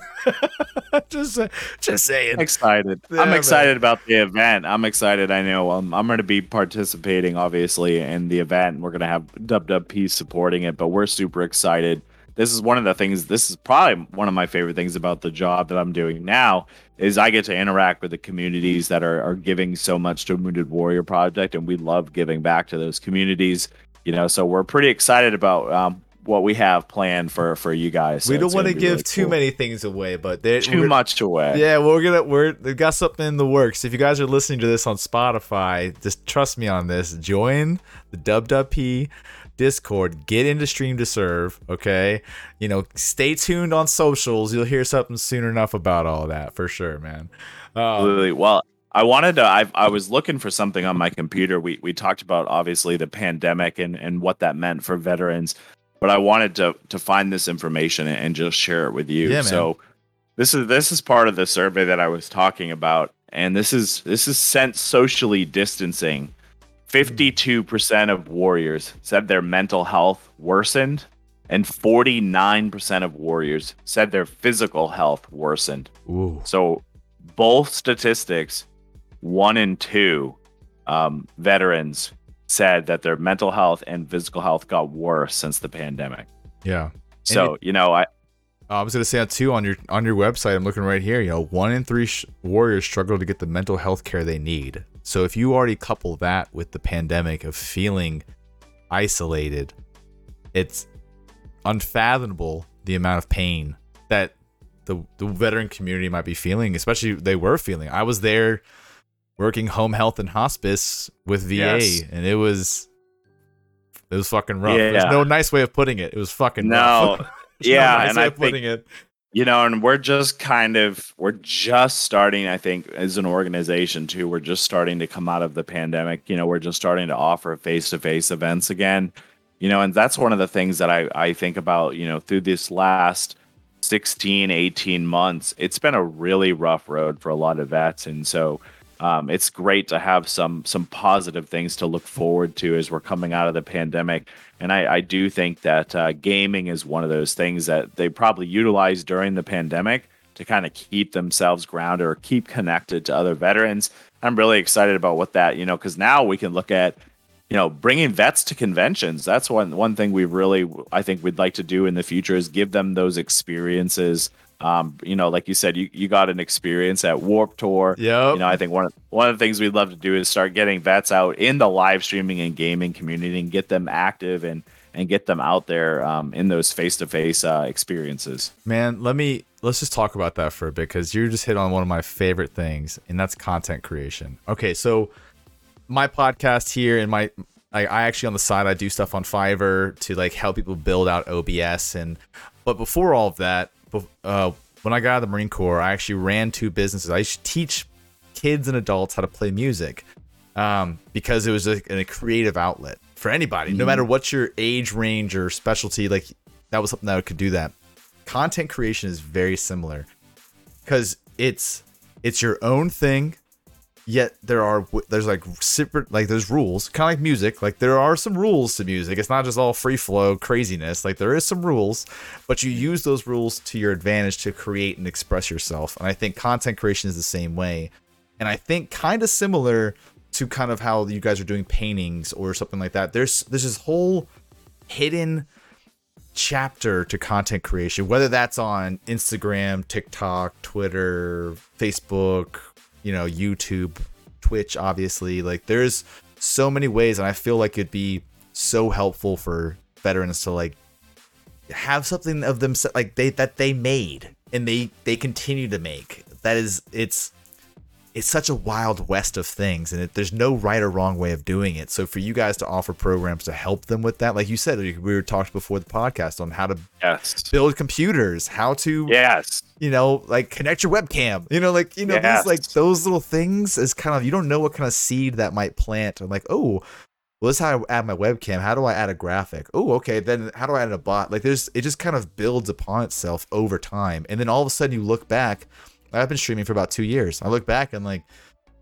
just just saying. excited. Yeah, I'm man. excited about the event. I'm excited. I know um, I'm going to be participating, obviously, in the event. And we're going to have WWP supporting it, but we're super excited. This is one of the things. This is probably one of my favorite things about the job that I'm doing now is I get to interact with the communities that are, are giving so much to Wounded Warrior Project, and we love giving back to those communities. You know, so we're pretty excited about um, what we have planned for for you guys. So we don't want to give really too cool. many things away, but too much away. Yeah, we're gonna we're we got something in the works. If you guys are listening to this on Spotify, just trust me on this. Join the WWP Discord. Get into Stream to Serve. Okay, you know, stay tuned on socials. You'll hear something soon enough about all that for sure, man. Um, Absolutely. Well, I wanted to. I I was looking for something on my computer. We we talked about obviously the pandemic and and what that meant for veterans, but I wanted to to find this information and, just share it with you. Yeah. So this is this is part of the survey that I was talking about, and this is this is sent socially distancing. Fifty-two percent of warriors said their mental health worsened, and forty-nine percent of warriors said their physical health worsened. ooh, So both statistics, one and two, um, veterans said that their mental health and physical health got worse since the pandemic. yeah. So you know, I I was gonna say that too on your on your website. I'm looking right here. You know, one in three sh- warriors struggle to get the mental health care they need. So if you already couple that with the pandemic of feeling isolated, it's unfathomable the amount of pain that the the veteran community might be feeling. Especially they were feeling. I was there working home health and hospice with VA, Yes. and it was. It was fucking rough. Yeah. There's no nice way of putting it. It was fucking No. rough. There's no Yeah, nice and way I of putting think- it. You know, and we're just kind of we're just starting. I think as an organization too, we're just starting to come out of the pandemic. You know, we're just starting to offer face to face events again. You know, and that's one of the things that I I think about. You know, through this last 16 18 months it's been a really rough road for a lot of vets and so um, it's great to have some some positive things to look forward to as we're coming out of the pandemic. And i, I do think that uh, gaming is one of those things that they probably utilized during the pandemic to kind of keep themselves grounded or keep connected to other veterans. I'm really excited about what that you know because now we can look at you know bringing vets to conventions. That's one one thing we really i think we'd like to do in the future is give them those experiences um you know like you said you, you got an experience at Warped Tour Yeah. you know i think one of, one of the things we'd love to do is start getting vets out in the live streaming and gaming community and get them active and and get them out there um, in those face-to-face uh, experiences Man, let me let's just talk about that for a bit because you just hit on one of my favorite things, and that's content creation. Okay, so my podcast here and my I, I actually on the side I do stuff on Fiverr to like help people build out OBS and but before all of that, uh, when I got out of the Marine Corps, I actually ran two businesses. I used to teach kids and adults how to play music um, because it was a, a creative outlet for anybody, no matter what your age range or specialty. Like that was something that could do that. Content creation is very similar because it's it's your own thing. Yet there are there's like separate like there's rules, kind of like music. Like there are some rules to music. It's not just all free flow craziness. Like there is some rules, but you use those rules to your advantage to create and express yourself. And I think content creation is the same way. And I think kind of similar to kind of how you guys are doing paintings or something like that. There's there's this whole hidden chapter to content creation, whether that's on Instagram, TikTok, Twitter, Facebook, you know, YouTube, Twitch, obviously. Like there's so many ways, and I feel like it'd be so helpful for veterans to like have something of them like they that they made and they they continue to make that is it's it's such a wild west of things and it, there's no right or wrong way of doing it. So for you guys to offer programs to help them with that like you said we were talked before the podcast on how to yes. build computers how to yes. you know like connect your webcam you know like you know Yes. these like those little things is kind of you don't know what kind of seed that might plant. I'm like oh well this is how i add my webcam. How do i add a graphic? Oh okay then how do i add a bot? Like there's it just kind of builds upon itself over time. And then all of a sudden you look back i've been streaming for about two years. I look back and like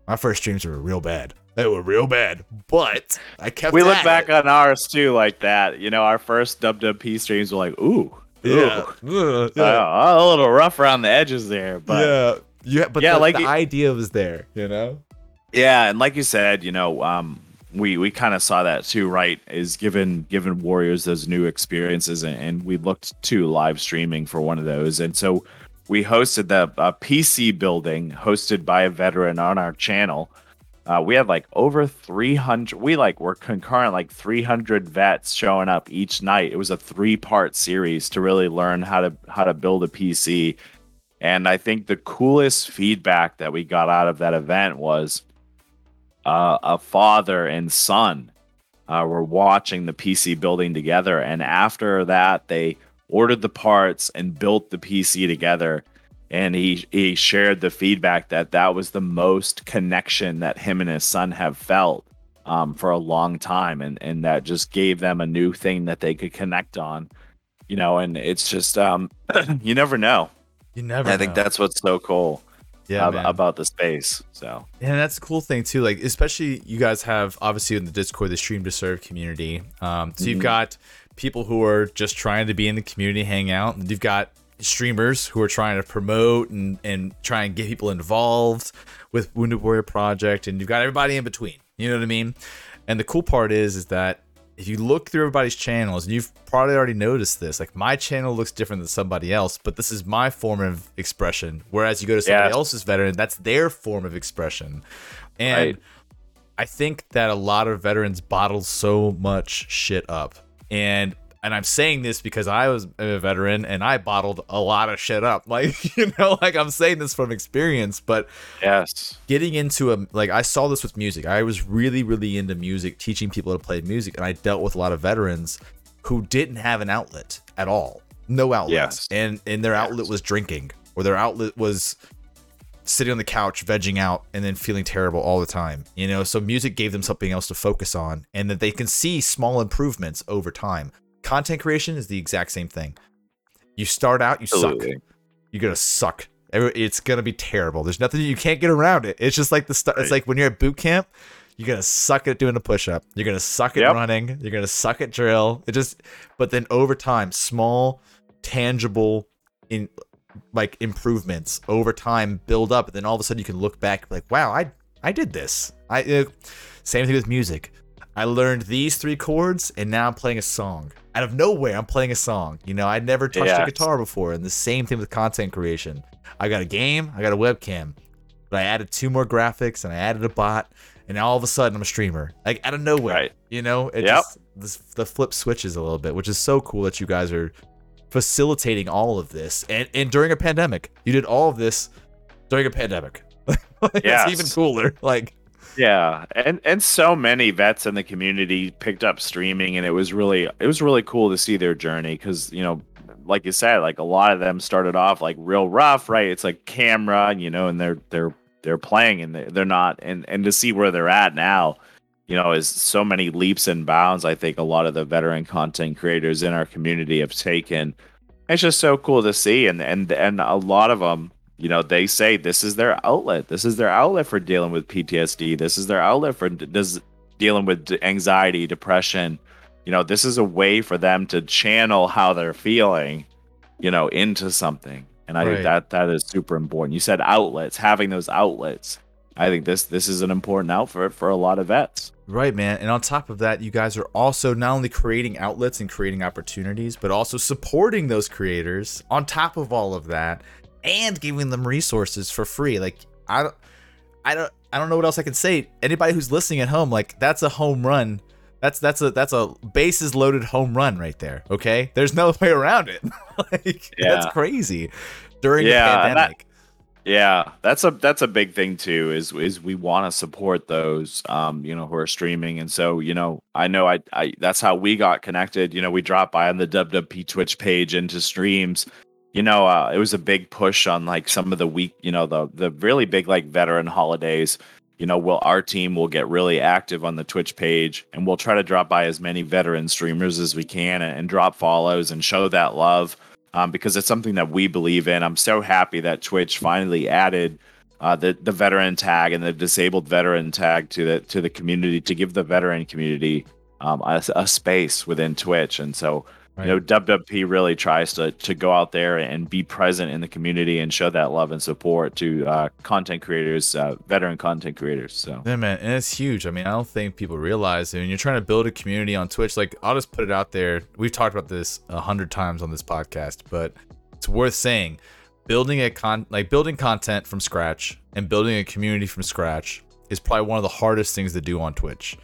my first streams were real bad. They were real bad but i kept we look back it. on ours too like that. You know our first WWP streams were like ooh yeah, ooh, yeah. uh, a little rough around the edges there but yeah. Yeah but Yeah, the, like the idea was there you know? Yeah, and like you said, you know, um, we we kind of saw that too, right? Is given given Warriors those new experiences, and, and we looked to live streaming for one of those, and so we hosted the uh, PC building hosted by a veteran on our channel. Uh, we had like over 300 we like were concurrent like 300 vets showing up each night it was a three part series to really learn how to how to build a pc and i think the coolest feedback that we got out of that event was uh, a father and son uh, were watching the PC building together. And after that, they ordered the parts and built the PC together. And he he shared the feedback that that was the most connection that him and his son have felt um, for a long time, and and that just gave them a new thing that they could connect on, you know. And it's just um, you never know. you never I think that's what's so cool yeah ab- about the space. So And that's a cool thing too. Like, especially you guys have obviously in the Discord the Stream to Serve community. Um, so you've Mhm. got people who are just trying to be in the community, hang out, you've got streamers who are trying to promote and and try and get people involved with Wounded Warrior Project, and you've got everybody in between. You know what I mean? And the cool part is, is that if you look through everybody's channels, and you've probably already noticed this, like my channel looks different than somebody else, but this is my form of expression. Whereas you go to somebody Yes. else's veteran, that's their form of expression. And Right. I think that a lot of veterans bottle so much shit up. And and I'm saying this because I was a veteran and I bottled a lot of shit up. Like, you know, like I'm saying this from experience, but yes, getting into a like I saw this with music. I was really really into music, teaching people to play music, and I dealt with a lot of veterans who didn't have an outlet at all. No outlet. Yes. And and their outlet was drinking or their outlet was sitting on the couch vegging out and then feeling terrible all the time. You know, so music gave them something else to focus on and that they can see small improvements over time. Content creation is the exact same thing. You start out, you suck you're gonna suck. It's gonna be terrible. There's nothing you can't get around it. It's just like the stuff. It's like when you're at boot camp, you're gonna suck at doing a push up. You're gonna suck at Yep. running. You're gonna suck at drill. It just, but then over time, small, tangible, in like improvements over time build up, and then all of a sudden you can look back like, wow, I I did this. I uh, same thing with music. I learned these three chords, and now I'm playing a song. Out of nowhere, I'm playing a song. You know, I'd never touched a guitar before, and the same thing with content creation. I got a game, I got a webcam, but I added two more graphics, and I added a bot, and now all of a sudden I'm a streamer, like out of nowhere. Right. You know, it Yep. just this, the flip switches a little bit, which is so cool that you guys are facilitating all of this, and and during a pandemic, you did all of this during a pandemic. It's Yes. even cooler. Like, Yeah, and and so many vets in the community picked up streaming, and it was really it was really cool to see their journey because you know, like you said, like a lot of them started off like real rough, right? It's like camera, you know, and they're they're they're playing and they're, they're not, and and to see where they're at now, you know, is so many leaps and bounds. I think a lot of the veteran content creators in our community have taken. It's just so cool to see, and and and a lot of them you know they say this is their outlet this is their outlet for dealing with ptsd this is their outlet for d- this dealing with anxiety depression you know this is a way for them to channel how they're feeling you know into something and i Right. think that that is super important you said outlets having those outlets i think this this is an important outfit for a lot of vets Right, man. And on top of that, you guys are also not only creating outlets and creating opportunities, but also supporting those creators on top of all of that and giving them resources for free. Like I don't I don't I don't know what else I can say. Anybody who's listening at home, like that's a home run. That's that's a that's a bases loaded home run right there. Okay? There's no way around it. like that's crazy. During Yeah, the and that- pandemic. Yeah, that's a that's a big thing too. Is is we want to support those, um, you know, who are streaming, and so you know, I know I, I that's how we got connected. You know, we dropped by on the WWP Twitch page into streams. You know, uh, it was a big push on like some of the week, you know, the the really big like veteran holidays. You know, will our team will get really active on the Twitch page, and we'll try to drop by as many veteran streamers as we can, and, and drop follows and show that love um, because it's something that we believe in. I'm so happy that Twitch finally added uh, the the veteran tag and the disabled veteran tag to the to the community to give the veteran community um, a, a, space within Twitch. And so Right. You know, WWP really tries to to go out there and be present in the community and show that love and support to uh, content creators, uh, veteran content creators. So yeah, man, and it's huge. I mean, I don't think people realize when you're trying to build a community on Twitch. Like, I'll just put it out there. We've talked about this a hundred times on this podcast, but it's worth saying. Building a con like building content from scratch and building a community from scratch is probably one of the hardest things to do on Twitch.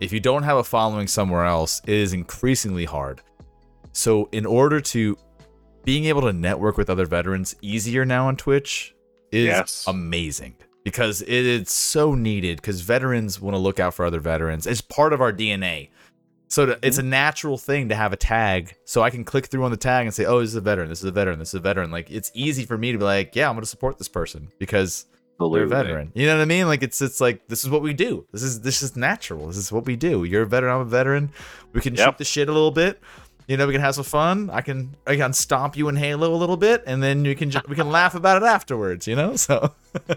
If you don't have a following somewhere else, it is increasingly hard so in order to being able to network with other veterans easier now on Twitch is yes. amazing because it is so needed because veterans want to look out for other veterans. It's part of our DNA. So to, it's a mm-hmm. natural thing to have a tag. So I can click through on the tag and say, "Oh, this is a veteran. This is a veteran. This is a veteran." Like it's easy for me to be like, "Yeah, I'm going to support this person because Absolutely. they're a veteran." You know what I mean? Like it's it's like this is what we do. This is this is natural. This is what we do. You're a veteran. I'm a veteran. We can yep. shoot the shit a little bit. You know, we can have some fun. I can I can stomp you in Halo a little bit, and then you can we can laugh about it afterwards. You know, so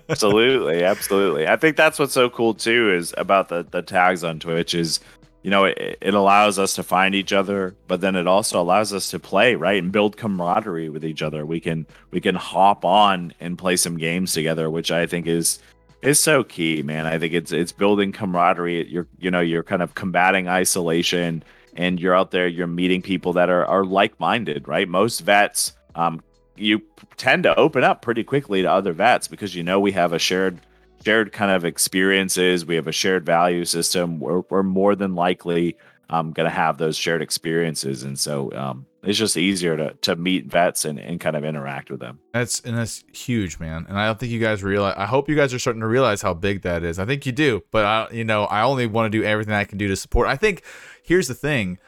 absolutely, absolutely. I think that's what's so cool too is about the the tags on Twitch is you know it, it allows us to find each other, but then it also allows us to play right and build camaraderie with each other. We can we can hop on and play some games together, which I think is is so key, man. I think it's it's building camaraderie. You're you know you're kind of combating isolation and you're out there, you're meeting people that are, are like minded, right? Most vets, um, you tend to open up pretty quickly to other vets because you know we have a shared shared kind of experiences we have a shared value system. We're, we're more than likely um, going to have those shared experiences. And so um, it's just easier to, to meet vets and, and kind of interact with them. That's and that's huge man. And i don't think you guys realize i hope you guys are starting to realize how big that is. I think you do but i you know i only want to do everything i can do to support. I think here's the thing.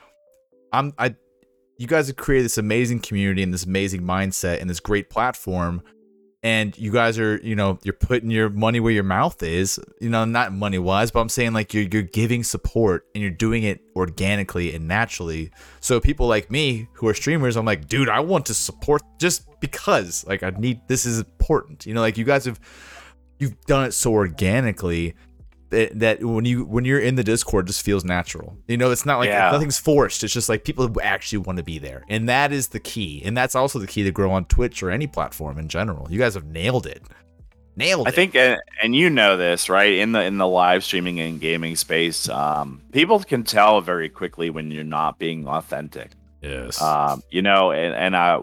I'm I you guys have created this amazing community and this amazing mindset and this great platform and you guys are you know you're putting your money where your mouth is. You know not money wise but i'm saying like you're, you're giving support and you're doing it organically and naturally. So people like me who are streamers i'm like dude i want to support just because like i need this is important. You know like you guys have you've done it so organically that, that when you when you're in the Discord, just feels natural. You know, it's not like yeah. nothing's forced. It's just like people actually want to be there, and that is the key. And that's also the key to grow on Twitch or any platform in general. You guys have nailed it. Nailed I it. think, and you know this, right? In the in the live streaming and gaming space, um, people can tell very quickly when you're not being authentic. Yes. Um, you know, and and I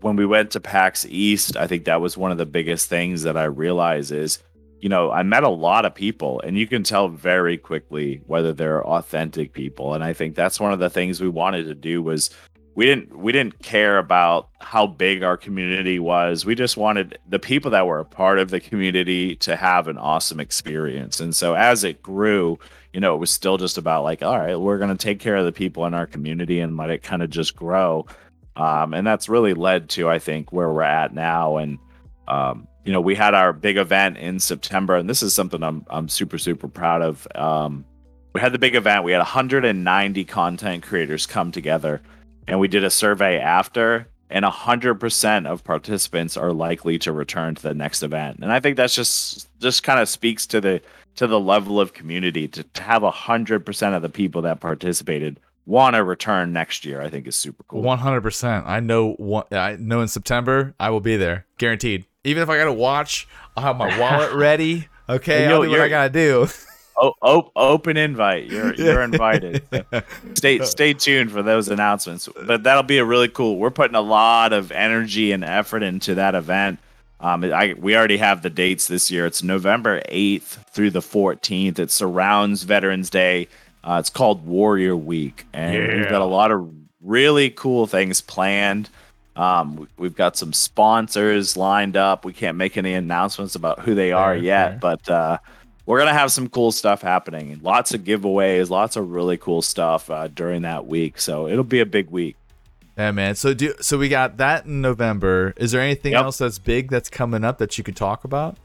when we went to PAX East, I think that was one of the biggest things that I realized is you know, I met a lot of people and you can tell very quickly whether they're authentic people. And I think that's one of the things we wanted to do was we didn't we didn't care about how big our community was. We just wanted the people that were a part of the community to have an awesome experience. And so as it grew, you know, it was still just about like, all right, we're going to take care of the people in our community and let it kind of just grow. Um, and that's really led to, I think, where we're at now. And um, you know, we had our big event in September, and this is something I'm I'm super super proud of. Um, we had the big event. We had 190 content creators come together, and we did a survey after, and 100% of participants are likely to return to the next event. And I think that's just just kind of speaks to the to the level of community to, to have 100% of the people that participated want to return next year. I think is super cool. 100%. I know one, I know in September I will be there, guaranteed. Even if I got to watch, I'll have my wallet ready. Okay, I'll do what I gotta do. Oh, oh, open invite. You're you're invited. stay stay tuned for those announcements. But that'll be a really cool. We're putting a lot of energy and effort into that event. Um, I, we already have the dates this year. It's November 8th through the 14th. It surrounds Veterans Day. Uh, it's called Warrior Week, and yeah. we've got a lot of really cool things planned. Um, we- we've got some sponsors lined up. We can't make any announcements about who they are Fair, yet, but uh, we're gonna have some cool stuff happening. Lots of giveaways, lots of really cool stuff uh, during that week. So it'll be a big week. Yeah, man. So do so we got that in November. Is there anything Yep. else that's big that's coming up that you could talk about?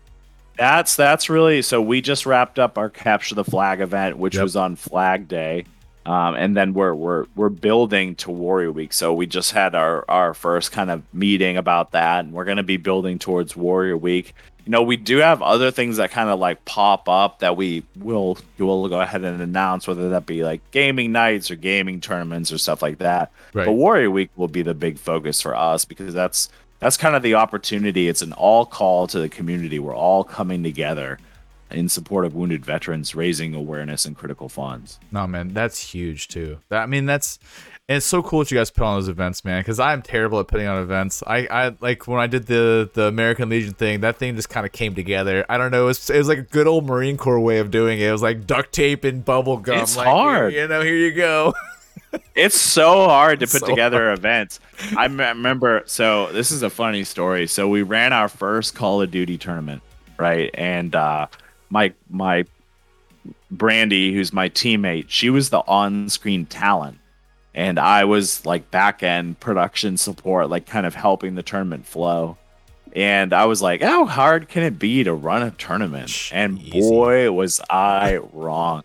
That's that's really so. We just wrapped up our capture the flag event, which Yep. was on Flag Day, um, and then we're we're we're building to Warrior Week. So we just had our our first kind of meeting about that, and we're going to be building towards Warrior Week. You know, we do have other things that kind of like pop up that we will will go ahead and announce, whether that be like gaming nights or gaming tournaments or stuff like that. Right. But Warrior Week will be the big focus for us because that's that's kind of the opportunity. It's an all call to the community. We're all coming together in support of wounded veterans, raising awareness and critical funds. No, man, that's huge too. That, I mean, that's it's so cool that you guys put on those events, man. Because I'm terrible at putting on events. I, I like when I did the the American Legion thing. That thing just kind of came together. I don't know. It was, it was like a good old Marine Corps way of doing it. It was like duct tape and bubble gum. It's like, hard. You know, here you go. It's so hard to put so together events. I remember. So this is a funny story. So we ran our first Call of Duty tournament, right? And uh, my my Brandy, who's my teammate, she was the on-screen talent, and I was like back end production support, like kind of helping the tournament flow. And I was like, how hard can it be to run a tournament? And easy. boy, was I wrong.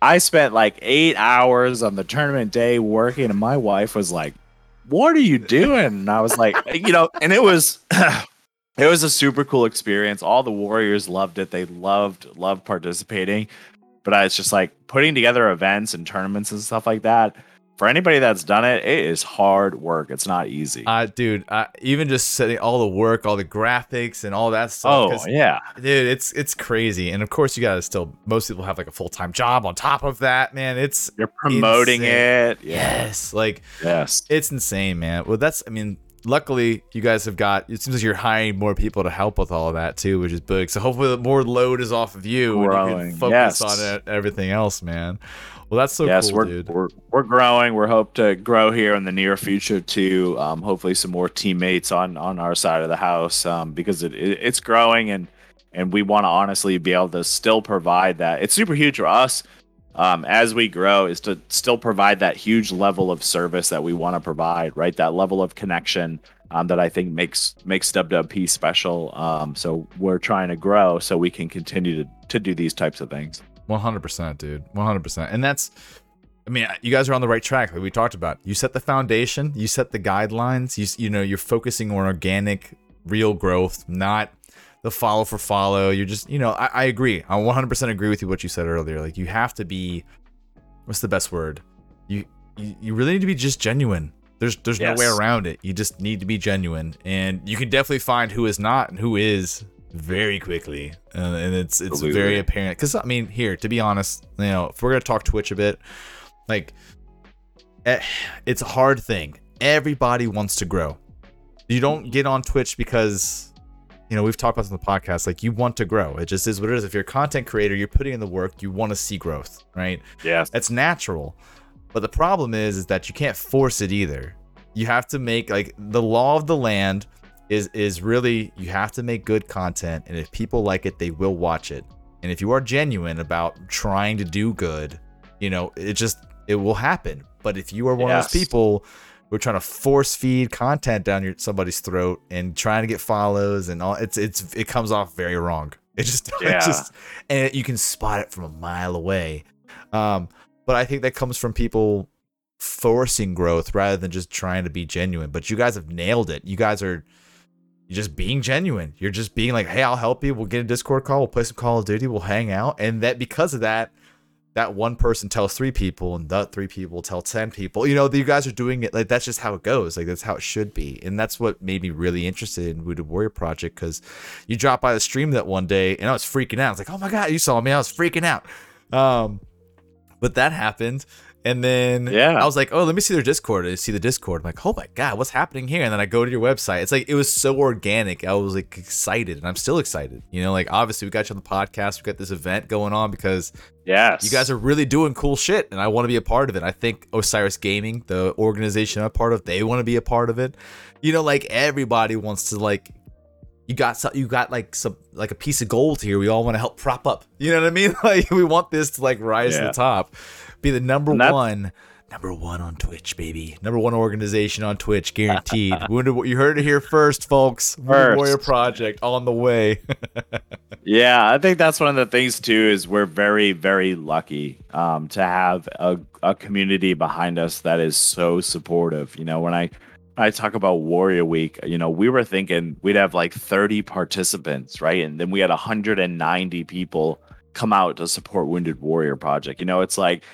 I spent like eight hours on the tournament day working, and my wife was like, What are you doing? And I was like, You know, and it was. It was a super cool experience. All the warriors loved it. They loved loved participating. But I was just like putting together events and tournaments and stuff like that. For anybody that's done it, it is hard work. It's not easy. Uh, dude, uh, even just setting all the work, all the graphics, and all that stuff. oh yeah, dude, it's it's crazy. And of course, you gotta still. Most people have like a full time job on top of that, man. It's you're promoting Insane. it. Yeah. yes, like Yes. It's insane, man. Well, that's, I mean, luckily you guys have got, it seems like you're hiring more people to help with all of that too, which is big. So hopefully the more load is off of you and you can focus yes. on it, everything else, man. Well, that's so yes, cool, we're, dude. we're we're growing. We're hope to grow here in the near future too. Um, hopefully, some more teammates on on our side of the house um, because it, it it's growing and and we want to honestly be able to still provide that. It's super huge for us um, as we grow is to still provide that huge level of service that we want to provide. Right, that level of connection. Um, that I think makes makes WWP special. Um, so we're trying to grow so we can continue to, to do these types of things. 100%, dude. 100%. And that's, I mean, you guys are on the right track, like we talked about. You set the foundation, you set the guidelines, you, you know, you're focusing on organic, real growth, not the follow for follow. You're just, you know, I, I agree. I 100% agree with you what you said earlier. Like, you have to be, what's the best word? You, you, you really need to be just genuine. There's there's Yes. no way around it. You just need to be genuine, and you can definitely find who is not and who is very quickly, uh, and it's it's Absolutely. very apparent. Because I mean, here to be honest, you know, if we're gonna talk Twitch a bit, like, eh, it's a hard thing. Everybody wants to grow. You don't get on Twitch because you know we've talked about this on the podcast. Like you want to grow. It just is what it is. If you're a content creator, you're putting in the work. You want to see growth, right? Yes. That's natural. But the problem is, is that you can't force it either. You have to make like the law of the land is is really you have to make good content, and if people like it, they will watch it. And if you are genuine about trying to do good, you know, it just it will happen. But if you are one of those people who are trying to force feed content down your somebody's throat and trying to get follows and all, it's it's it comes off very wrong. It just, it Yeah. just and you can spot it from a mile away. Um, but I think that comes from people forcing growth rather than just trying to be genuine. But you guys have nailed it. You guys are you're just being genuine. You're just being like, hey, I'll help you. We'll get a Discord call. We'll play some Call of Duty. We'll hang out. And that because of that, that one person tells three people, and that three people tell ten people. You know, you guys are doing it like that's just how it goes. Like that's how it should be. And that's what made me really interested in Wounded Warrior Project because you dropped by the stream that one day, and I was freaking out. I was like, oh my god, you saw me. I was freaking out. Um, but that happened And then Yeah. I was like, oh, let me see their Discord. I see the Discord. I'm like, oh my god, what's happening here? And then I go to your website. It's like it was so organic. I was like excited, and I'm still excited. You know, like obviously we got you on the podcast. We got this event going on because Yes. you guys are really doing cool shit, and I want to be a part of it. I think Osiris Gaming, the organization I'm part of, they want to be a part of it. You know, like everybody wants to like. You got some, you got like some like a piece of gold here. We all want to help prop up. You know what I mean? Like we want this to like rise to the top, be the number one, number one on Twitch, baby. Number one organization on Twitch, guaranteed. Wounded, you heard it here first, folks. Wounded First. Warrior Project on the way. Yeah, I think that's one of the things too. Is we're very, very lucky um, to have a, a community behind us that is so supportive. You know, when I I talk about Warrior Week, you know, we were thinking we'd have like 30 participants, right? And then we had 190 people come out to support Wounded Warrior Project. You know, it's like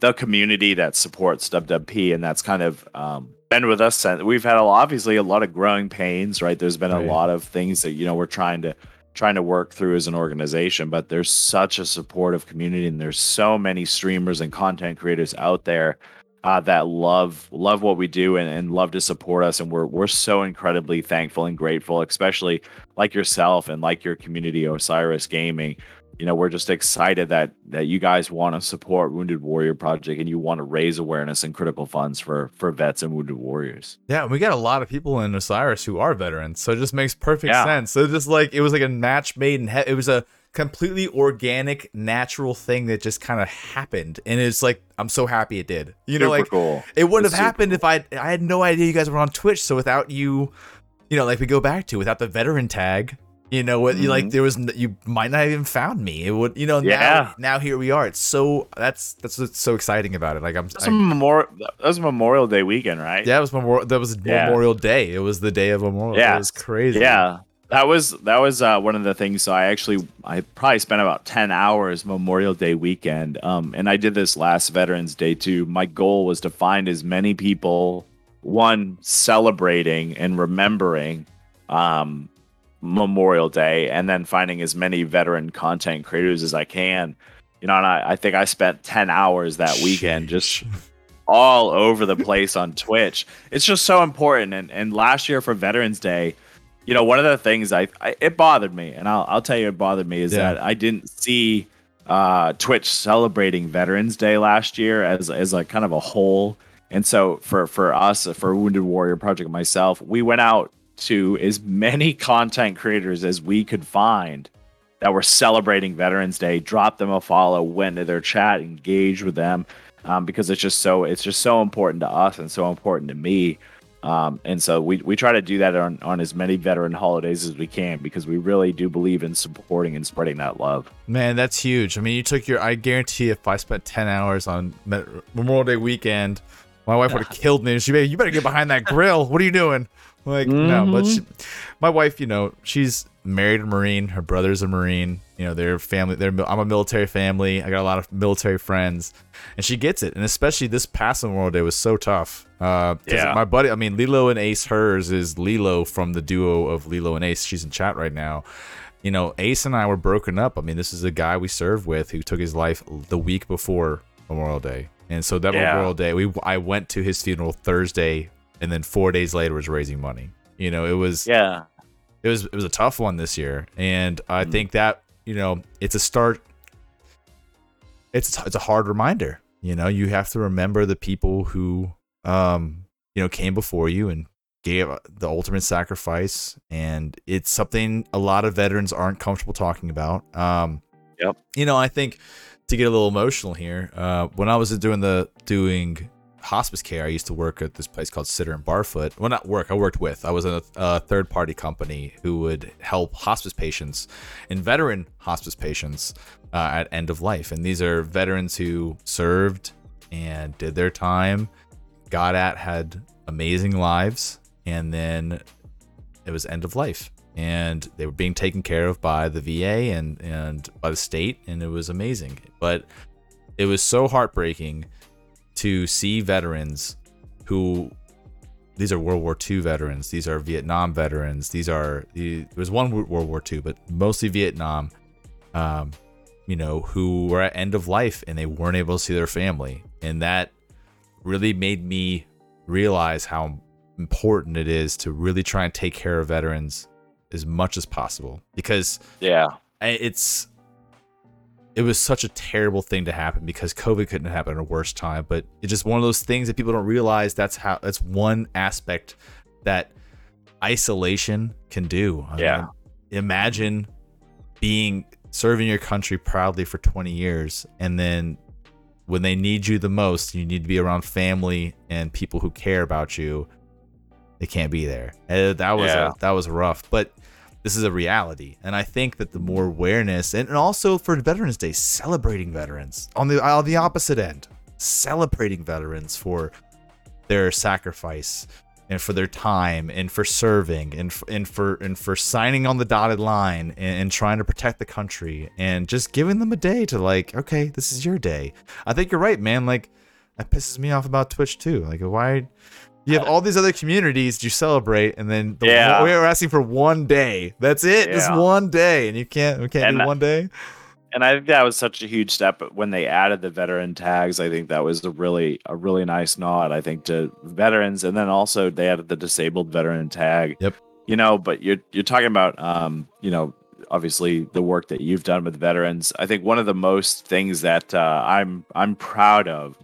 the community that supports WWP, and that's kind of um, been with us. And we've had a, obviously a lot of growing pains, right? There's been a Right. lot of things that you know we're trying to trying to work through as an organization, but there's such a supportive community, and there's so many streamers and content creators out there uh, that love love what we do and, and love to support us, and we're we're so incredibly thankful and grateful, especially like yourself and like your community, Osiris Gaming. You know, we're just excited that that you guys want to support Wounded Warrior Project and you want to raise awareness and critical funds for for vets and wounded warriors. Yeah, we got a lot of people in Osiris who are veterans, so it just makes perfect Yeah. sense. So just like it was like a match made in he- it was a completely organic, natural thing that just kind of happened, and it's like I'm so happy it did. You know, Super like cool. it wouldn't It's have happened if I I had no idea you guys were on Twitch. So without you, you know, like we go back to without the veteran tag. You know what? You like mm-hmm. there was you might not have even found me. It would you know Yeah. now now here we are. It's so that's that's what's so exciting about it. Like I'm, That's I- a Memorial. That was Memorial Day weekend, right? yeah, it was Memorial. That was Yeah. Memorial Day. It was the day of Memorial. Yeah. it was crazy. Yeah, that was that was uh, one of the things. So I actually I probably spent about ten hours Memorial Day weekend, um, and I did this last Veterans Day too. My goal was to find as many people, one celebrating and remembering um, Memorial Day, and then finding as many veteran content creators as I can. You know, and I, I think I spent ten hours that weekend just all over the place on Twitch. It's just so important. And and last year for Veterans Day, you know, one of the things I, I it bothered me, and I'll I'll tell you it bothered me is Yeah. that I didn't see uh Twitch celebrating Veterans Day last year as as like kind of a whole. And so for for us, for Wounded Warrior Project myself, we went out to as many content creators as we could find that were celebrating Veterans Day, dropped them a follow, went to their chat, engaged with them, um, because it's just so it's just so important to us and so important to me. Um, and so we, we try to do that on, on as many veteran holidays as we can because we really do believe in supporting and spreading that love. Man, that's huge. I mean, you took your. I guarantee if I spent 10 hours on Memorial Day weekend, my wife would have killed me. She'd be like, You better get behind that grill. What are you doing? Like, no, but she, my wife, you know, she's married a Marine. Her brother's a Marine. You know, they're family. They're, I'm a military family. I got a lot of military friends. And she gets it. And especially this past Memorial Day was so tough. Uh, Yeah. My buddy, I mean, Lilo and Ace, hers is Lilo from the duo of Lilo and Ace. She's in chat right now you know, Ace and I were broken up. I mean, this is a guy we served with who took his life the week before Memorial Day, and so that Yeah. Memorial Day, we I went to his funeral Thursday, and then four days later was raising money. You know, it was Yeah. it was it was a tough one this year, and I Mm. think that you know it's a start. It's it's a hard reminder. You know, you have to remember the people who um you know came before you and gave the ultimate sacrifice, and it's something a lot of veterans aren't comfortable talking about. Um, Yep. You know, I think to get a little emotional here, uh, when I was doing the doing hospice care, I used to work at this place called Sitter and Barfoot. Well, not work, I worked with. I was in a, a third party company who would help hospice patients and veteran hospice patients uh, at end of life. And these are veterans who served and did their time, got at, had amazing lives, and then it was end of life. And they were being taken care of by the VA and, and by the state, and it was amazing. But it was so heartbreaking to see veterans who these are World War II veterans, these are Vietnam veterans, these are the, there was one World War II, but mostly Vietnam, um, you know, who were at end of life and they weren't able to see their family, and that really made me realize how important it is to really try and take care of veterans as much as possible because Yeah. It's it was such a terrible thing to happen because COVID couldn't happen at a worse time, but it's just one of those things that people don't realize that's how that's one aspect that isolation can do. I Yeah. mean, imagine being serving your country proudly for 20 years and then when they need you the most, you need to be around family and people who care about you. They can't be there. And that was Yeah. a, that was rough, but this is a reality, and I think that the more awareness and, and also for Veterans Day, celebrating veterans on the on the opposite end, celebrating veterans for their sacrifice and for their time and for serving and f- and for and for signing on the dotted line and, and trying to protect the country and just giving them a day to like okay this is your day. I think you're right man. Like that pisses me off about twitch too. Like why you have all these other communities you celebrate and then the Yeah. we're asking for one day. That's it. Just one day and you can't we can't And do one day and I think that was such a huge step when they added the veteran tags. I think that was a really a really nice nod. I think to veterans, and then also they added the disabled veteran tag. Yep. You know, but you're you're talking about um, you know, obviously the work that you've done with veterans. I think one of the most things that uh, I'm I'm proud of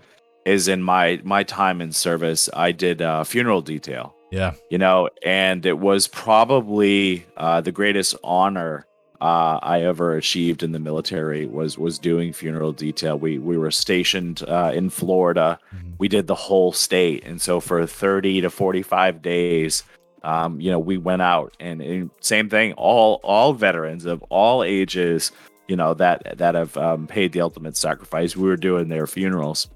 is in my my time in service, I did uh, funeral detail yeah you know, and it was probably uh, the greatest honor uh, I ever achieved in the military was was doing funeral detail. We we were stationed uh, in Florida. Mhm. We did the whole state, and so for thirty to forty five days, um, you know, we went out and, and same thing. All all veterans of all ages, you know, that that have um, paid the ultimate sacrifice. We were doing their funerals.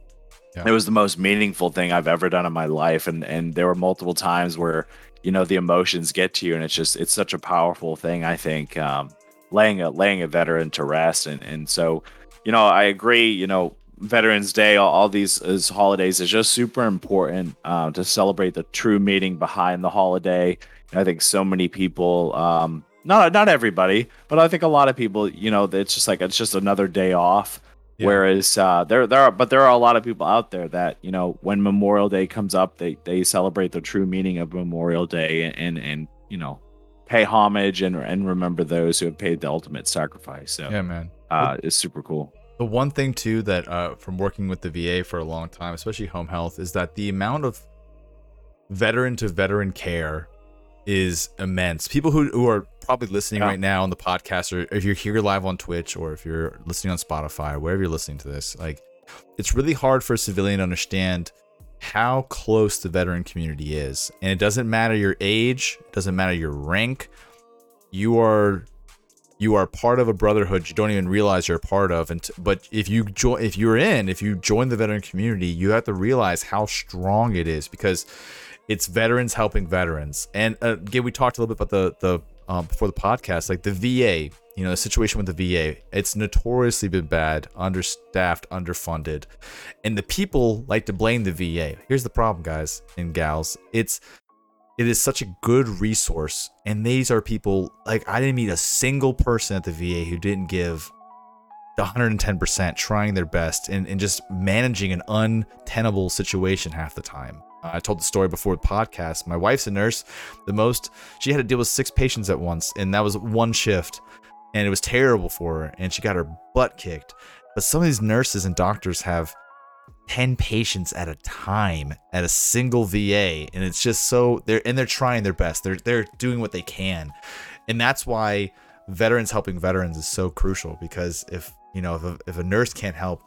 Yeah. It was the most meaningful thing I've ever done in my life, and and there were multiple times where you know the emotions get to you, and it's just it's such a powerful thing. I think um, laying a laying a veteran to rest, and and so you know I agree. You know Veterans Day, all, all these, these holidays is just super important uh, to celebrate the true meaning behind the holiday. And I think so many people, um, not not everybody, but I think a lot of people, you know, it's just like it's just another day off. Yeah. Whereas uh, there there are, but there are a lot of people out there that you know when Memorial Day comes up, they they celebrate the true meaning of Memorial Day and and, and you know pay homage and and remember those who have paid the ultimate sacrifice. So yeah man uh, it's super cool. The one thing too that uh, from working with the VA for a long time, especially home health, is that the amount of veteran to veteran care is immense. People who, who are probably listening Yeah. right now on the podcast, or if you're here live on Twitch, or if you're listening on Spotify, or wherever you're listening to this, like it's really hard for a civilian to understand how close the veteran community is. And it doesn't matter your age, it doesn't matter your rank. You are you are part of a brotherhood you don't even realize you're a part of and but if you join if you're in if you join the veteran community you have to realize how strong it is because it's veterans helping veterans and uh, again we talked a little bit about the the um, before the podcast like the va you know the situation with the va it's notoriously been bad understaffed underfunded. And the people like to blame the va here's the problem guys and gals. It's it is such a good resource. And these are people like i didn't meet a single person at the va who didn't give 110% trying their best and, and just managing an untenable situation half the time. I told the story before the podcast. My wife's a nurse. The most she had to deal with six patients at once and that was one shift and it was terrible for her and she got her butt kicked but some of these nurses and doctors have 10 patients at a time at a single VA and it's just so they're and they're trying their best. They're they're doing what they can. And that's why veterans helping veterans is so crucial because if, you know, if a, if a nurse can't help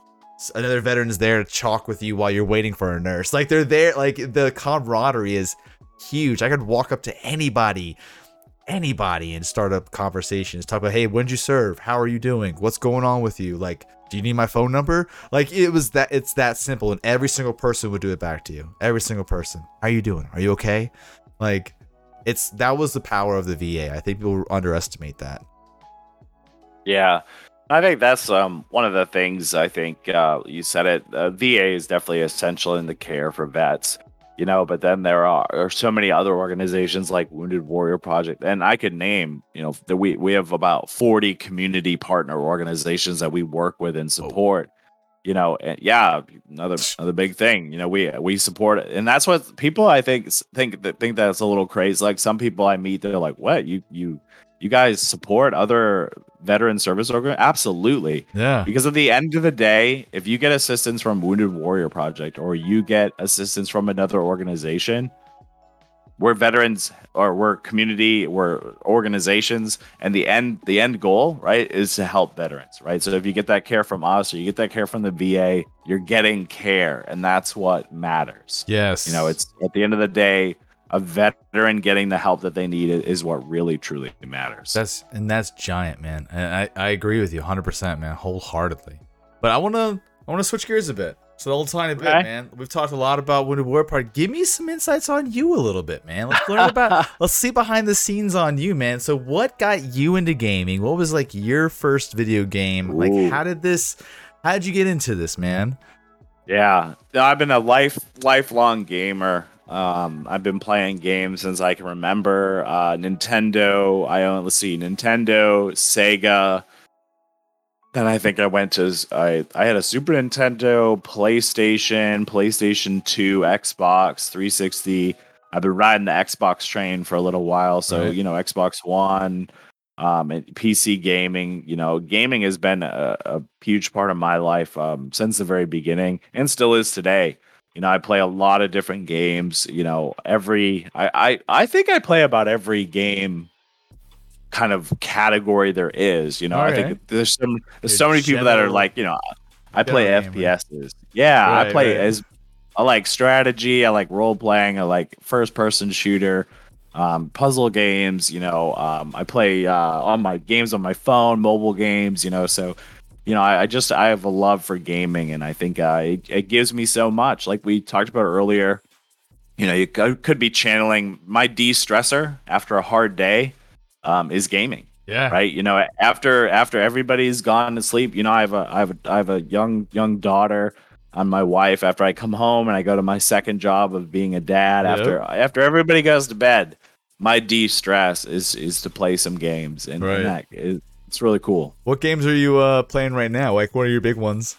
another veteran is there to chalk with you while you're waiting for a nurse. Like they're there like the camaraderie is huge. I could walk up to anybody anybody and start up conversations talk about hey when'd you serve? How are you doing? What's going on with you? Like do you need my phone number? Like it was that it's that simple and every single person would do it back to you. Every single person. How are you doing? Are you okay? Like it's that was the power of the va i think people underestimate that. Yeah, I think that's um, one of the things. I think uh, you said it. Uh, VA is definitely essential in the care for vets, you know. But then there are, are so many other organizations like Wounded Warrior Project, and I could name, you know, that we we have about forty community partner organizations that we work with and oh. support. you know, and yeah, another another big thing. You know, we we support it, and that's what people I think think that think that's a little crazy. Like some people I meet, they're like, "What you you you guys support other veteran service organ?" Absolutely, Yeah. because at the end of the day, if you get assistance from Wounded Warrior Project or you get assistance from another organization, we're veterans or we're community, we're organizations, and the end the end goal, right, is to help veterans, right? So if you get that care from us or you get that care from the VA, you're getting care, and that's what matters. Yes. You know, it's at the end of the day, a veteran getting the help that they need is what really truly matters. That's and that's giant, man. And I, I agree with you 100%, man, wholeheartedly. But I want to I want to switch gears a bit. So the little tiny bit, Okay. man. We've talked a lot about Wounded Warrior Project. Give me some insights on you a little bit, man. Let's learn about let's see behind the scenes on you, man. So what got you into gaming? What was like your first video game? Like how did this how did you get into this, man? Yeah, I've been a life lifelong gamer. Um, I've been playing games since I can remember. Uh, Nintendo. I own. Let's see, Nintendo, Sega. Then I think I went to. I I had a Super Nintendo, PlayStation, PlayStation Two, Xbox 360. I've been riding the Xbox train for a little while. So Right. you know, Xbox One, um, and PC gaming. You know, gaming has been a, a huge part of my life um, since the very beginning, and still is today. You know, I play a lot of different games. You know, every I I, I think I play about every game kind of category there is. You know, I think there's some there's Your so many people that are like, you know, I play. FPSs. Yeah, Right, I play right. as I like strategy, I like role playing, I like first person shooter, um, puzzle games, you know, um, I play uh, on my games on my phone, mobile games, you know, so you know, I, I just I have a love for gaming, and I think uh, it, it gives me so much. Like we talked about earlier, you know, you could be channeling my de-stressor after a hard day um, is gaming Yeah. right you know after after everybody's gone to sleep you know i have a i have a, I have a young young daughter on my wife after i come home and i go to my second job of being a dad Yep. after after everybody goes to bed my de-stress is is to play some games and, Right. and that is, it's really cool What games are you uh playing right now? Like what are your big ones?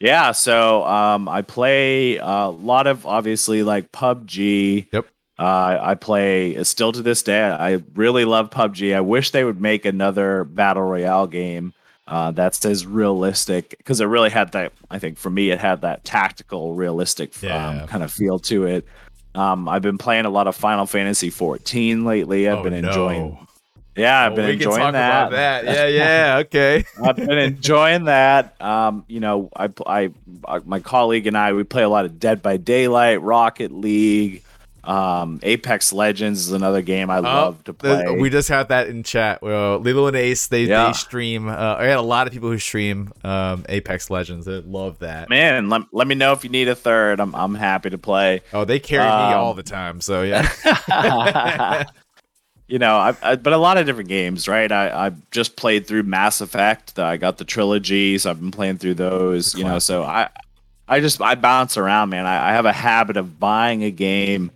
yeah so um i play a lot of obviously like pubg Yep. Uh, I play still to this day. I really love PUBG. I wish they would make another battle royale game uh, that's as realistic because it really had that. I think for me, it had that tactical, realistic Yeah. um, kind of feel to it. Um, I've been playing a lot of Final Fantasy 14 lately. I've Oh, been no. Yeah, I've Oh, been we enjoying that. that. Yeah, yeah, okay. I've been enjoying that. Um, you know, I, I, I, my colleague and I, we play a lot of Dead by Daylight, Rocket League, um, Apex Legends is another game I love to Oh, play. we just had that in chat. Well, Lilo and Ace, they, Yeah. they stream. Uh, I got a lot of people who stream um, Apex Legends. They love that. Man, let, let me know if you need a third. I'm I'm happy to play. Oh, they carry me Um, all the time. So yeah. you know, I, I, but a lot of different games, right? I I just played through Mass Effect. I got the trilogy, so I've been playing through those. You know, so I I just I bounce around, man. I, I have a habit of buying a game.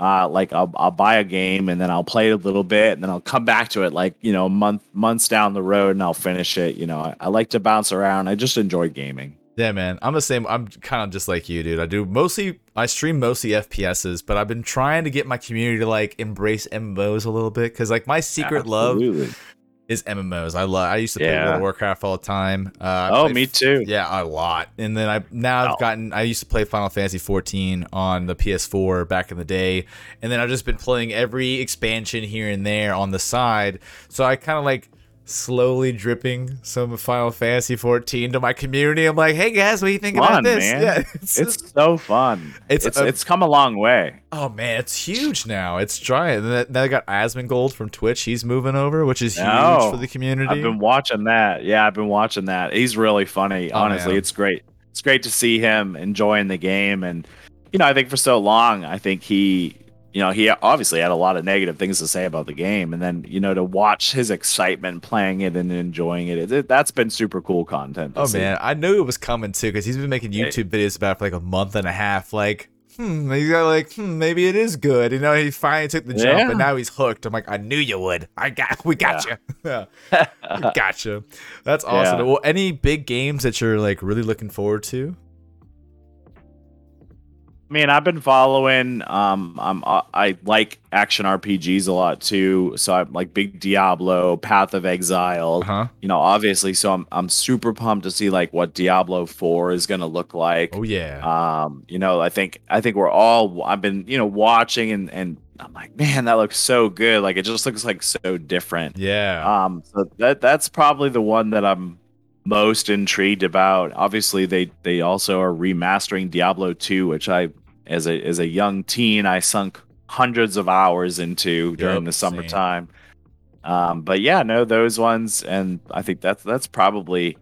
Uh, like I'll, I'll buy a game and then I'll play it a little bit and then I'll come back to it like you know month months down the road and I'll finish it. You know, I, I like to bounce around. I just enjoy gaming. Yeah, man. I'm the same. I'm kind of just like you, dude. I do mostly, I stream mostly FPSs, but I've been trying to get my community to like embrace MMOs a little bit because like my secret love is MMOs. I love. I used to play Yeah. World of Warcraft all the time. Uh, Oh, play me too. Yeah, a lot. And then I now I've Wow. gotten. I used to play Final Fantasy 14 on the PS4 back in the day, and then I've just been playing every expansion here and there on the side. So I kind of like slowly dripping some Final Fantasy 14 to my community. I'm like, hey guys, what do you think about this? man. Yeah, it's, It's so fun. It's It's a- it's, come a long way. oh man, it's huge now. It's giant. And then, then I got Asmongold from Twitch. He's moving over, which is huge Oh, for the community. I've been watching that. Yeah, I've been watching that. He's really funny. Oh, Honestly, man. it's great. It's great to see him enjoying the game, and you know, I think for so long, I think he, you know, he obviously had a lot of negative things to say about the game, and then you know, to watch his excitement playing it and enjoying it, it, that's been super cool content. Oh see. man, I knew it was coming too because he's been making YouTube videos about it for like a month and a half. Like, hmm, he's got like, hmm, maybe it is good. You know, he finally took the jump, Yeah. and now he's hooked. I'm like, I knew you would. I got, we got you. Yeah, we gotcha. That's awesome. Yeah. Well, any big games that you're like really looking forward to? I mean, I've been following. Um, I'm uh, I like action RPGs a lot too. So I'm like big Diablo, Path of Exile. Huh? You know, obviously. So I'm I'm super pumped to see like what Diablo Four is gonna look like. Oh yeah. Um, you know, I think I think we're all. I've been you know watching and and I'm like, man, that looks so good. Like it just looks like so different. yeah. Um, so that that's probably the one that I'm most intrigued about. Obviously, they they also are remastering Diablo 2, which I as a as a young teen I sunk hundreds of hours into during Yup, the summertime. Um, but yeah, no, those ones, and I think that's that's probably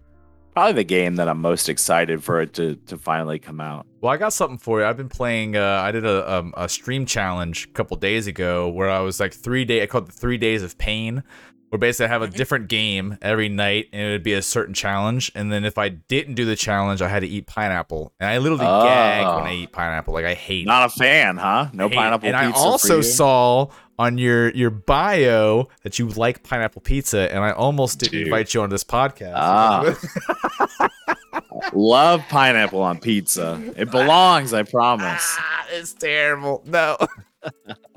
probably the game that I'm most excited for it to to finally come out. Well, I got something for you. I've been playing. Uh, I did a, um, a stream challenge a couple days ago where I was like three day. I called it the three days of pain. Where basically I have a different game every night, and it would be a certain challenge. And then if I didn't do the challenge, I had to eat pineapple, and I literally gag when I Oh. eat pineapple. Like I hate. it. Not a fan, huh? No it. pineapple And pizza. I also saw on your your bio that you like pineapple pizza, and I almost didn't Dude. invite you on this podcast. Ah. love pineapple on pizza. It belongs, I promise. Ah, it's terrible. No.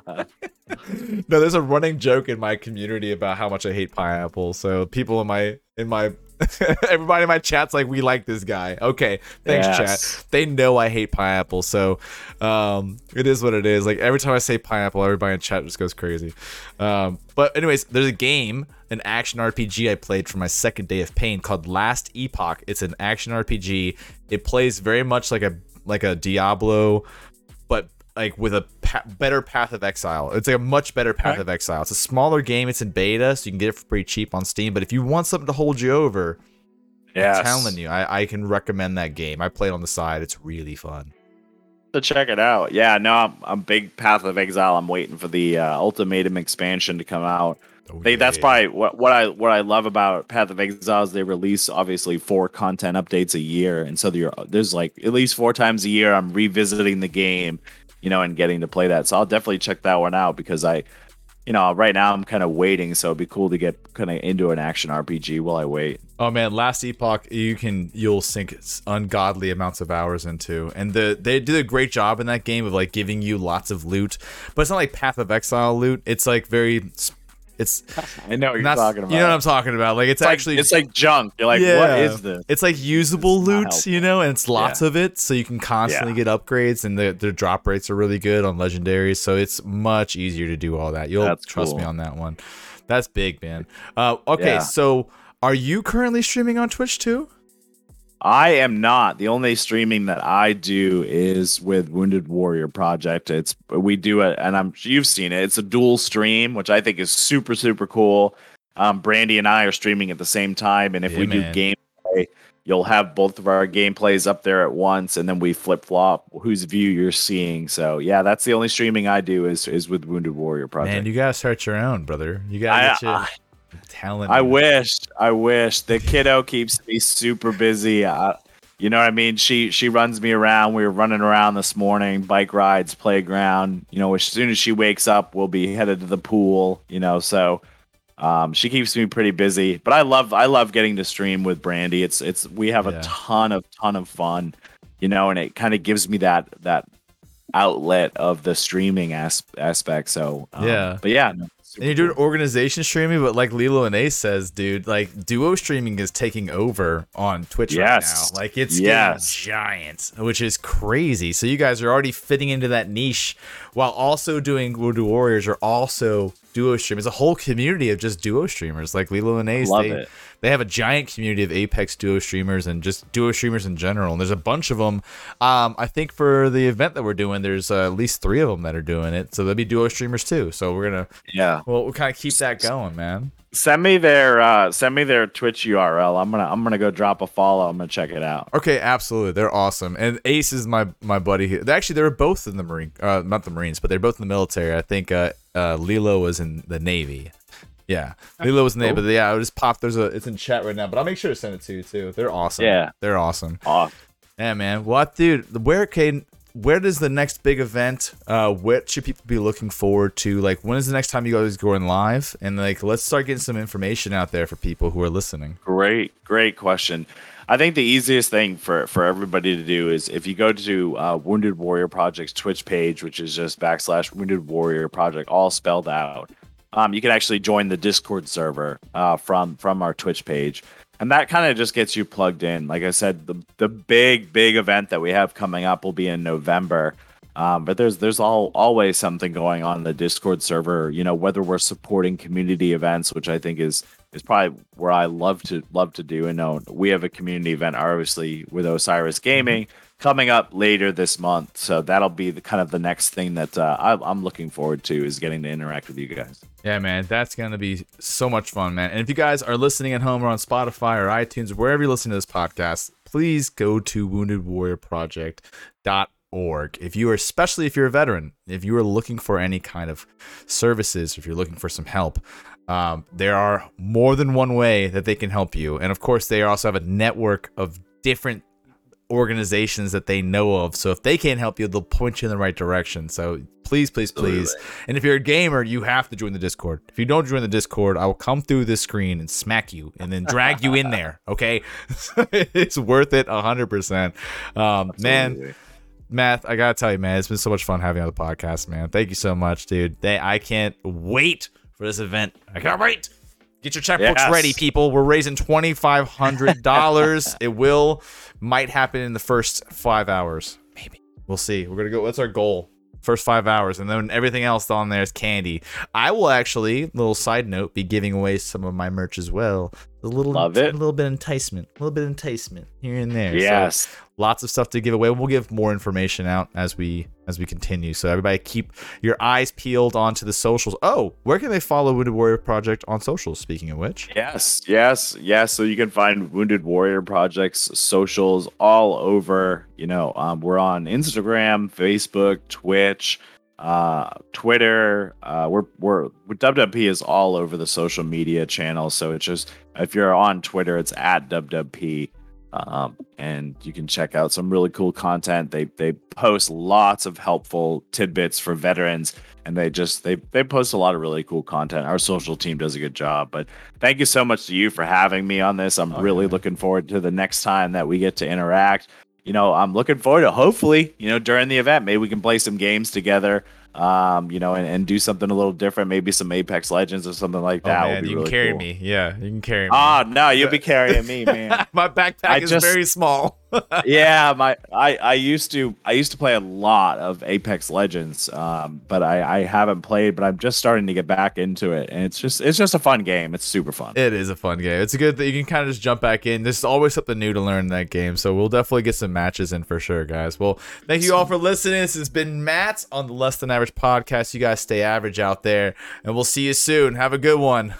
no, there's a running joke in my community about how much I hate pineapple. So people in my in my everybody in my chat's like, we like this guy. Okay, thanks, Yes. chat. They know I hate pineapple, so um, it is what it is. Like every time I say pineapple, everybody in chat just goes crazy. Um, but anyways, there's a game, an action RPG I played for my second day of pain called Last Epoch. It's an action RPG. It plays very much like a like a Diablo, like with a pa- better Path of Exile. It's like a much better Path Okay. of Exile. It's a smaller game. It's in beta, so you can get it for pretty cheap on Steam. But if you want something to hold you over, Yes. I'm telling you, I, I can recommend that game. I played it on the side. It's really fun. to check it out. Yeah, no, I'm, I'm big Path of Exile. I'm waiting for the uh, Ultimatum expansion to come out. Oh, They, that's probably what, what I what I love about Path of Exile is they release obviously four content updates a year, and so there- there's like at least four times a year I'm revisiting the game, you know, and getting to play that. So I'll definitely check that one out because I, you know, right now I'm kind of waiting, so it'd be cool to get kind of into an action RPG while I wait. Oh man, Last Epoch, you can you'll sink ungodly amounts of hours into, and the they did a great job in that game of like giving you lots of loot, but it's not like Path of Exile loot. It's like very, it's I know what you're talking about. you know what I'm talking about. Like it's, It's like- actually it's like junk. You're like, Yeah. what is this? It's like usable loot, you know, and it's lots Yeah. of it, so you can constantly Yeah. get upgrades, and the the drop rates are really good on legendaries, so it's much easier to do all that. You'll That's trust me on that one. That's big, man. Uh, okay, so are you currently streaming on Twitch too? I am not. The only streaming that I do is with Wounded Warrior Project. It's we do it, and I'm you've seen it. It's a dual stream, which I think is super super cool. Um, Brandy and I are streaming at the same time, and if Yeah, we man. do gameplay, you'll have both of our gameplays up there at once, and then we flip flop whose view you're seeing. So yeah, that's the only streaming I do is is with Wounded Warrior Project. Man, you gotta start your own, brother. You gotta I, I, talent. I wish. I wish. The kiddo keeps me super busy. Uh, you know what I mean? She she runs me around. We were running around this morning, bike rides, playground. You know, as soon as she wakes up, we'll be headed to the pool. You know, so um, she keeps me pretty busy. But I love I love getting to stream with Brandy. It's it's we have Yeah. a ton of ton of fun. You know, and it kind of gives me that that outlet of the streaming as- aspect. So um, Yeah. but yeah. no, super And you're doing cool. organization streaming, but like Lilo and Ace says, dude, like duo streaming is taking over on Twitch Yes. right now. Like it's Yes. getting giant, which is crazy. So you guys are already fitting into that niche while also doing Voodoo Warriors are also duo streamers. A whole community of just duo streamers like Lilo and Ace. Love they, it. they have a giant community of Apex duo streamers and just duo streamers in general. And there's a bunch of them. Um, I think for the event that we're doing, there's uh, at least three of them that are doing it. So there'll be duo streamers too. So we're gonna Yeah. well, we'll kind of keep that going, man. Send me their uh send me their Twitch URL. I'm gonna I'm gonna go drop a follow. I'm gonna check it out. Okay, absolutely, they're awesome. And Ace is my my buddy. Here. Actually, they were both in the Marine, uh, not the Marines, but they're both in the military. I think uh, uh, Lilo was in the Navy. Yeah, Lilo was in the Navy. But yeah, I just popped. There's a. It's in chat right now, but I'll make sure to send it to you too. They're awesome. Yeah. they're awesome. Off. Yeah, man. What, dude? Where can where does the next big event? Uh, what should people be looking forward to? Like, when is the next time you guys going live? And like, let's start getting some information out there for people who are listening. Great, great question. I think the easiest thing for for everybody to do is if you go to uh, Wounded Warrior Project's Twitch page, which is just backslash Wounded Warrior Project, all spelled out. Um, you can actually join the Discord server uh, from from our Twitch page, and that kind of just gets you plugged in. Like I said, the the big big event that we have coming up will be in November. Um, but there's there's all always something going on in the Discord server. You know, whether we're supporting community events, which I think is is probably where I love to love to do. And know we have a community event, obviously, with Osiris Gaming coming up later this month. So that'll be the kind of the next thing that uh, I, am looking forward to is getting to interact with you guys. Yeah, man, that's gonna be so much fun, man. And if you guys are listening at home or on Spotify or iTunes wherever you're listening to this podcast, please go to woundedwarriorproject.org. If you are, especially if you're a veteran, if you are looking for any kind of services, if you're looking for some help, um, there are more than one way that they can help you. And of course, they also have a network of different organizations that they know of. So if they can't help you, they'll point you in the right direction. So please, please, please. Absolutely. And if you're a gamer, you have to join the Discord. If you don't join the Discord, I will come through this screen and smack you and then drag you in there. Okay. it's worth it 100%. Um, man. Math, I gotta tell you, man, it's been so much fun having you on the podcast, man. Thank you so much, dude. They, I can't wait for this event. I can't wait. Get your checkbooks yes. ready, people. We're raising twenty five hundred dollars. it will might happen in the first five hours. Maybe we'll see. We're gonna go. What's our goal? First five hours, and then everything else on there is candy. I will actually, little side note, be giving away some of my merch as well. A little, Love it. a little bit of enticement, a little bit of enticement here and there. Yes. So, lots of stuff to give away. We'll give more information out as we as we continue. So everybody keep your eyes peeled onto the socials. Oh, where can they follow Wounded Warrior Project on socials? Speaking of which, yes, yes, yes. So you can find Wounded Warrior Project's socials all over. You know, um, we're on Instagram, Facebook, Twitch. Uh, Twitter, uh, we're we're WWP is all over the social media channels. So it's just if you're on Twitter, it's at WWP um, and you can check out some really cool content. They they post lots of helpful tidbits for veterans, and they just they they post a lot of really cool content. Our social team does a good job. But thank you so much to you for having me on this. I'm really looking forward to the next time that we get to interact. You know, I'm looking forward to hopefully, you know, during the event, maybe we can play some games together um, you know, and, and do something a little different, maybe some Apex Legends or something like oh, that. Oh, man, you really can carry cool. me. Yeah, you can carry me. Ah, no, you'll be carrying me, man. My backpack I is just, very small. Yeah, my I, I used to I used to play a lot of Apex Legends, um, but I, I haven't played, but I'm just starting to get back into it, and it's just it's just a fun game. It's super fun. It is a fun game. It's a good that you can kind of just jump back in. There's always something new to learn in that game, so we'll definitely get some matches in for sure, guys. Well, thank you all for listening. This has been Matt on the Less Than Average podcast. You guys stay average out there, and we'll see you soon. Have a good one.